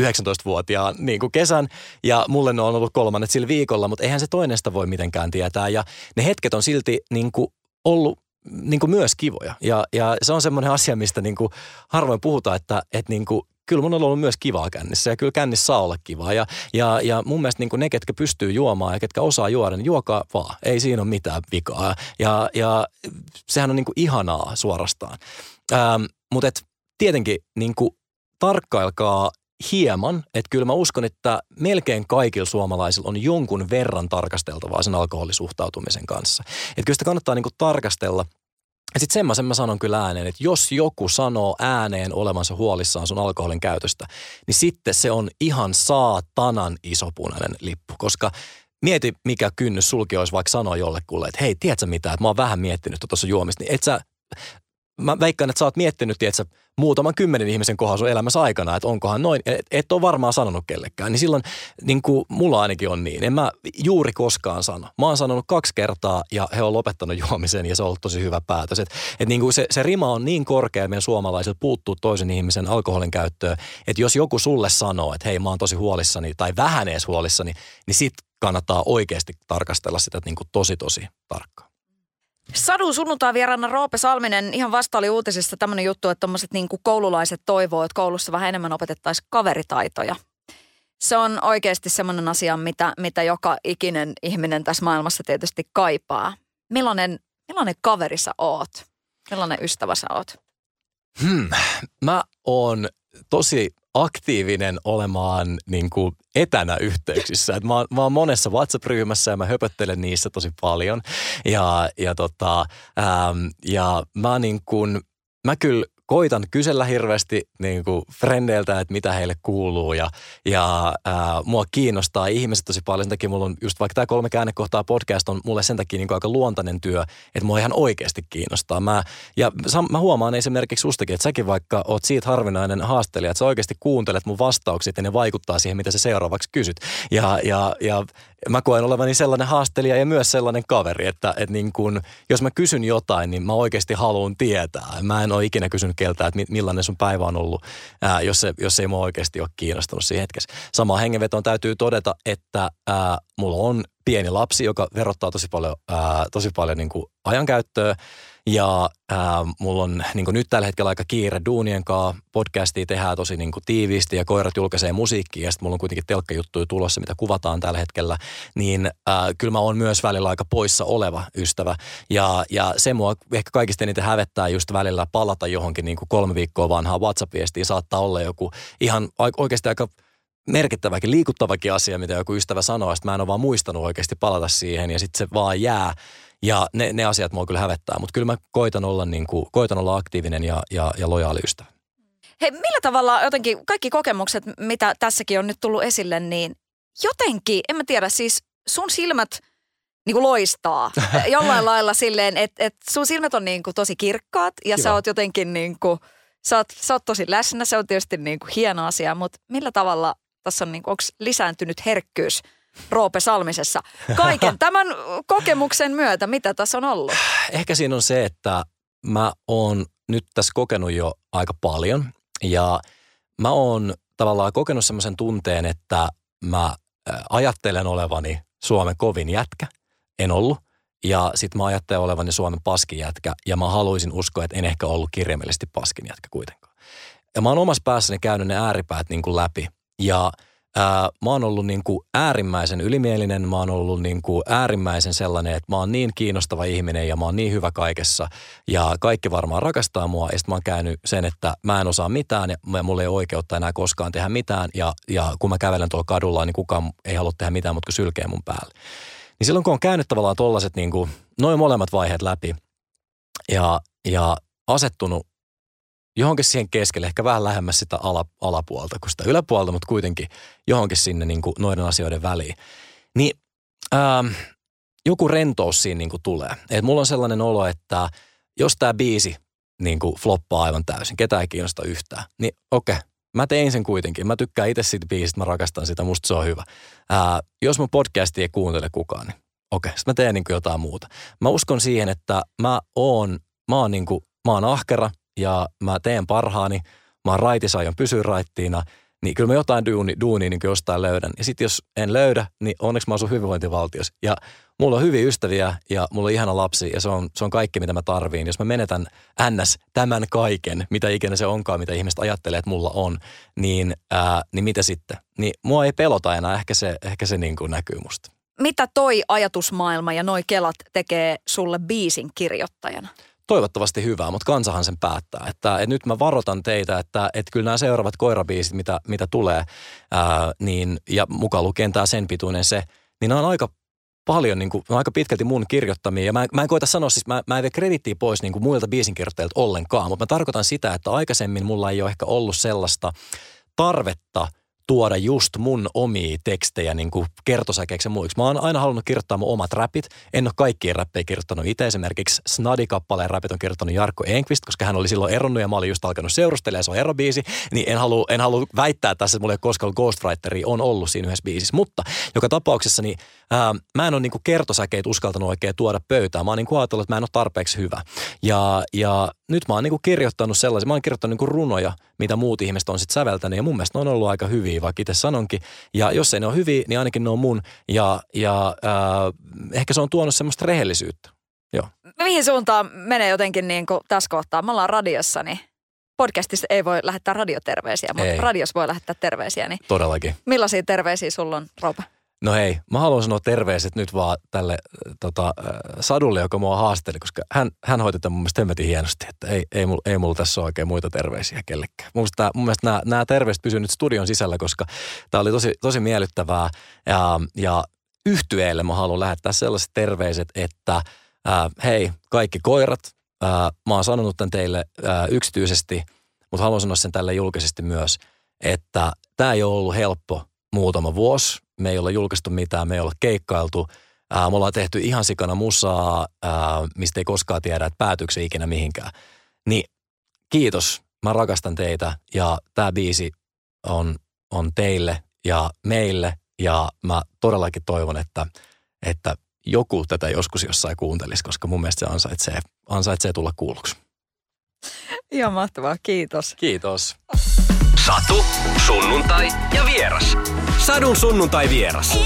19-vuotiaan niin kuin kesän ja mulle ne on ollut kolmannet sillä viikolla, mutta eihän se toinesta voi mitenkään tietää ja ne hetket on silti niin kuin ollut niin kuin myös kivoja ja, ja se on semmoinen asia, mistä niin kuin harvoin puhutaan, että, että niin kuin kyllä mun on ollut myös kivaa kännissä ja kyllä kännissä saa olla kivaa. Ja, ja, ja mun mielestä niin kuin ne, ketkä pystyy juomaan ja ketkä osaa juoda, niin juokaa vaan. Ei siinä ole mitään vikaa. Ja, ja sehän on niin kuin ihanaa suorastaan. Ähm, mutta tietenkin niin kuin tarkkailkaa hieman, että kyllä mä uskon, että melkein kaikilla suomalaisilla on jonkun verran tarkasteltavaa sen alkoholisuhtautumisen kanssa. Että kyllä sitä kannattaa niinku tarkastella sitten semmoisen mä sanon kyllä ääneen, että jos joku sanoo ääneen olevansa huolissaan sun alkoholin käytöstä, niin sitten se on ihan saatanan iso punainen lippu, koska mieti mikä kynnys sulki olisi vaikka sanoa jollekulle, että hei, tiedätkö mitä, että mä oon vähän miettinyt tuossa juomista, niin et sä mä veikkaan, että sä oot miettinyt, että muutaman kymmenen ihmisen kohdalla sun elämässä aikana, että onkohan noin, et, et ole varmaan sanonut kellekään. Niin silloin niin kuin mulla ainakin on niin. En mä juuri koskaan sano. Mä oon sanonut kaksi kertaa ja he on lopettanut juomisen ja se on ollut tosi hyvä päätös. Et, et niin kuin se, se rima on niin korkea meidän suomalaisilta puuttuu toisen ihmisen alkoholin käyttöön, että jos joku sulle sanoo, että hei mä oon tosi huolissani tai vähän edes huolissani, niin sit kannattaa oikeasti tarkastella sitä niin kuin tosi tosi tarkkaan. Sadun sunnuntai vieraana Roope Salminen, ihan vasta oli uutisissa tämmöinen juttu, että tuommoiset niin koululaiset toivoo, että koulussa vähän enemmän opetettaisiin kaveritaitoja. Se on oikeasti semmoinen asia, mitä, mitä joka ikinen ihminen tässä maailmassa tietysti kaipaa. Millainen, millainen kaveri sä oot? Millainen ystävä sä oot? Hmm. Mä oon tosi aktiivinen olemaan niin kuin etänä yhteyksissä. Et mä, oon, mä oon monessa WhatsApp-ryhmässä ja mä höpöttelen niissä tosi paljon. Ja, ja, tota, ähm, ja mä niin kuin, mä kyllä koitan kysellä hirveästi niin kuin frendeiltä, että mitä heille kuuluu ja, ja ää, mua kiinnostaa ihmiset tosi paljon. Sen takia mulla on just vaikka tämä kolme käännekohtaa podcast on mulle sen takia niin kuin aika luontainen työ, että mua ihan oikeasti kiinnostaa. Mä, ja mä huomaan esimerkiksi sustakin, että säkin vaikka oot siitä harvinainen haastelija, että sä oikeasti kuuntelet mun vastaukset ja ne vaikuttaa siihen, mitä sä seuraavaksi kysyt. Ja, ja, ja mä koen olevani sellainen haastelija ja myös sellainen kaveri, että, että niin kun, jos mä kysyn jotain, niin mä oikeasti haluan tietää. Mä en ole ikinä kysynyt keltä, että millainen sun päivä on ollut, ää, jos, se, jos ei mua oikeasti ole kiinnostunut siinä hetkessä. Samaan hengenvetoon täytyy todeta, että ää, mulla on pieni lapsi, joka verottaa tosi paljon, ää, tosi paljon niin ajankäyttöä. Ja ää, mulla on niin nyt tällä hetkellä aika kiire duunien kanssa. Podcastia tehdään tosi niin tiiviisti ja koirat julkaisee musiikkia. Ja sitten mulla on kuitenkin telkkajuttuja tulossa, mitä kuvataan tällä hetkellä. Niin ää, kyllä mä oon myös välillä aika poissa oleva ystävä. Ja, ja se mua ehkä kaikista eniten hävettää just välillä palata johonkin niin kolme viikkoa vanhaa WhatsApp-viestiin. Saattaa olla joku ihan oikeasti aika merkittäväkin, liikuttavakin asia, mitä joku ystävä sanoo, että mä en ole vaan muistanut oikeasti palata siihen ja sitten se vaan jää. Ja ne, ne asiat mua kyllä hävettää, mutta kyllä mä koitan olla, niin kuin, koitan olla aktiivinen ja, ja, ja lojaali ystävä. Hei, millä tavalla jotenkin kaikki kokemukset, mitä tässäkin on nyt tullut esille, niin jotenkin, en mä tiedä, siis sun silmät niin kuin loistaa *laughs* jollain lailla silleen, että, että sun silmät on niin kuin tosi kirkkaat ja Kiva. sä oot jotenkin niin kuin, sä oot, sä oot tosi läsnä, se on tietysti niin kuin hieno asia, mutta millä tavalla tässä on niin kuin, onko lisääntynyt herkkyys – Roope Salmisessa. Kaiken tämän kokemuksen myötä, mitä tässä on ollut? Ehkä siinä on se, että mä oon nyt tässä kokenut jo aika paljon ja mä oon tavallaan kokenut semmoisen tunteen, että mä ajattelen olevani Suomen kovin jätkä. En ollut. Ja sitten mä ajattelen olevani Suomen paskin jätkä ja mä haluaisin uskoa, että en ehkä ollut kirjaimellisesti paskin jätkä kuitenkaan. Ja mä oon omassa päässäni käynyt ne ääripäät niin kuin läpi. Ja – Ää, mä oon ollut niin kuin äärimmäisen ylimielinen, mä oon ollut niin kuin äärimmäisen sellainen, että mä oon niin kiinnostava ihminen ja mä oon niin hyvä kaikessa ja kaikki varmaan rakastaa mua ja sitten mä oon käynyt sen, että mä en osaa mitään ja mulla ei ole oikeutta enää koskaan tehdä mitään ja, ja kun mä kävelen tuolla kadulla, niin kukaan ei halua tehdä mitään, mutta sylkee mun päälle. Niin silloin kun on käynyt tavallaan tollaset niin kuin, noin molemmat vaiheet läpi ja, ja asettunut johonkin siihen keskelle, ehkä vähän lähemmäs sitä ala, alapuolta kuin sitä yläpuolta, mutta kuitenkin johonkin sinne niin kuin noiden asioiden väliin. Niin ähm, joku rentous siinä niin kuin tulee. Et mulla on sellainen olo, että jos tämä biisi niin kuin floppaa aivan täysin, ketä ei kiinnosta yhtään, niin okei, okay, mä tein sen kuitenkin. Mä tykkään itse siitä biisistä, mä rakastan sitä, musta se on hyvä. Ää, jos mun podcasti ei kuuntele kukaan, niin okei, okay, mä teen niin kuin jotain muuta. Mä uskon siihen, että mä oon, mä oon, niin kuin, mä oon ahkera – ja mä teen parhaani, mä oon raitis, aion pysyä raittiina, niin kyllä mä jotain duuni, duunia niin jostain löydän. Ja sitten jos en löydä, niin onneksi mä asun hyvinvointivaltiossa. Ja mulla on hyviä ystäviä ja mulla on ihana lapsi ja se on, se on kaikki, mitä mä tarviin. Jos mä menetän ns. tämän kaiken, mitä ikinä se onkaan, mitä ihmiset ajattelee, että mulla on, niin, ää, niin mitä sitten? Niin mua ei pelota enää, ehkä se, ehkä se niin kuin näkyy musta. Mitä toi ajatusmaailma ja noi kelat tekee sulle biisin kirjoittajana? Toivottavasti hyvää, mutta kansahan sen päättää. Että, että nyt mä varoitan teitä, että, että kyllä nämä seuraavat koirabiisit, mitä, mitä tulee, ää, niin, ja mukaan lukien tämä sen pituinen se, niin on aika paljon, niin kuin, aika pitkälti mun kirjoittamia. Ja mä, mä en koita sanoa, siis mä, mä en vie kredittiä pois niin kuin muilta biisinkirjoittajilta ollenkaan, mutta mä tarkoitan sitä, että aikaisemmin mulla ei ole ehkä ollut sellaista tarvetta tuoda just mun omia tekstejä niin kuin kertosäkeeksi ja muiksi. Mä oon aina halunnut kirjoittaa mun omat räpit. En ole kaikkia räppejä kirjoittanut itse. Esimerkiksi Snadi-kappaleen räpit on kirjoittanut Jarkko Enqvist, koska hän oli silloin eronnut ja mä olin just alkanut seurustella ja se on erobiisi. Niin en halua, en halua väittää tässä, että mulla ei koskaan ollut Ghostwriteri, on ollut siinä yhdessä biisissä. Mutta joka tapauksessa niin, ää, mä en ole niin kertosäkeitä uskaltanut oikein tuoda pöytään. Mä oon niin ajatellut, että mä en ole tarpeeksi hyvä. Ja, ja nyt mä oon niin kirjoittanut sellaisia, mä oon kirjoittanut niin runoja, mitä muut ihmiset on sitten säveltänyt ja mun mielestä ne on ollut aika hyviä, vaikka itse sanonkin. Ja jos ei ne ole hyviä, niin ainakin ne on mun ja, ja äh, ehkä se on tuonut semmoista rehellisyyttä. Joo. Mihin suuntaan menee jotenkin niin kuin tässä kohtaa? Me ollaan radiossa, niin podcastissa ei voi lähettää radioterveisiä, mutta ei. radios voi lähettää terveisiä. Niin Todellakin. Millaisia terveisiä sulla on, Roope? No hei, mä haluan sanoa terveiset nyt vaan tälle tota, äh, Sadulle, joka mua haasteli, koska hän, hän hoiti tämän mun mielestä hemmetin hienosti, että ei, ei, mulla, ei mulla tässä ole oikein muita terveisiä kellekään. Mun mielestä, mun mielestä nämä, nämä terveiset pysyvät nyt studion sisällä, koska tämä oli tosi, tosi miellyttävää ja, ja yhtyeelle mä haluan lähettää sellaiset terveiset, että ää, äh, hei, kaikki koirat, ää, äh, mä oon sanonut tämän teille ää, yksityisesti, mutta haluan sanoa sen tälle julkisesti myös, että tämä ei ole ollut helppo muutama vuosi me ei ole julkaistu mitään, me ei ole keikkailtu. Ää, me ollaan tehty ihan sikana musaa, ää, mistä ei koskaan tiedä, että päätyykö se ikinä mihinkään. Niin kiitos, mä rakastan teitä ja tämä biisi on, on teille ja meille ja mä todellakin toivon, että, että joku tätä joskus jossain kuuntelisi, koska mun mielestä se ansaitsee, ansaitsee tulla kuulluksi. Ihan mahtavaa, kiitos. Kiitos. Satu, sunnuntai ja vieras. Sadun sunnuntai vieras.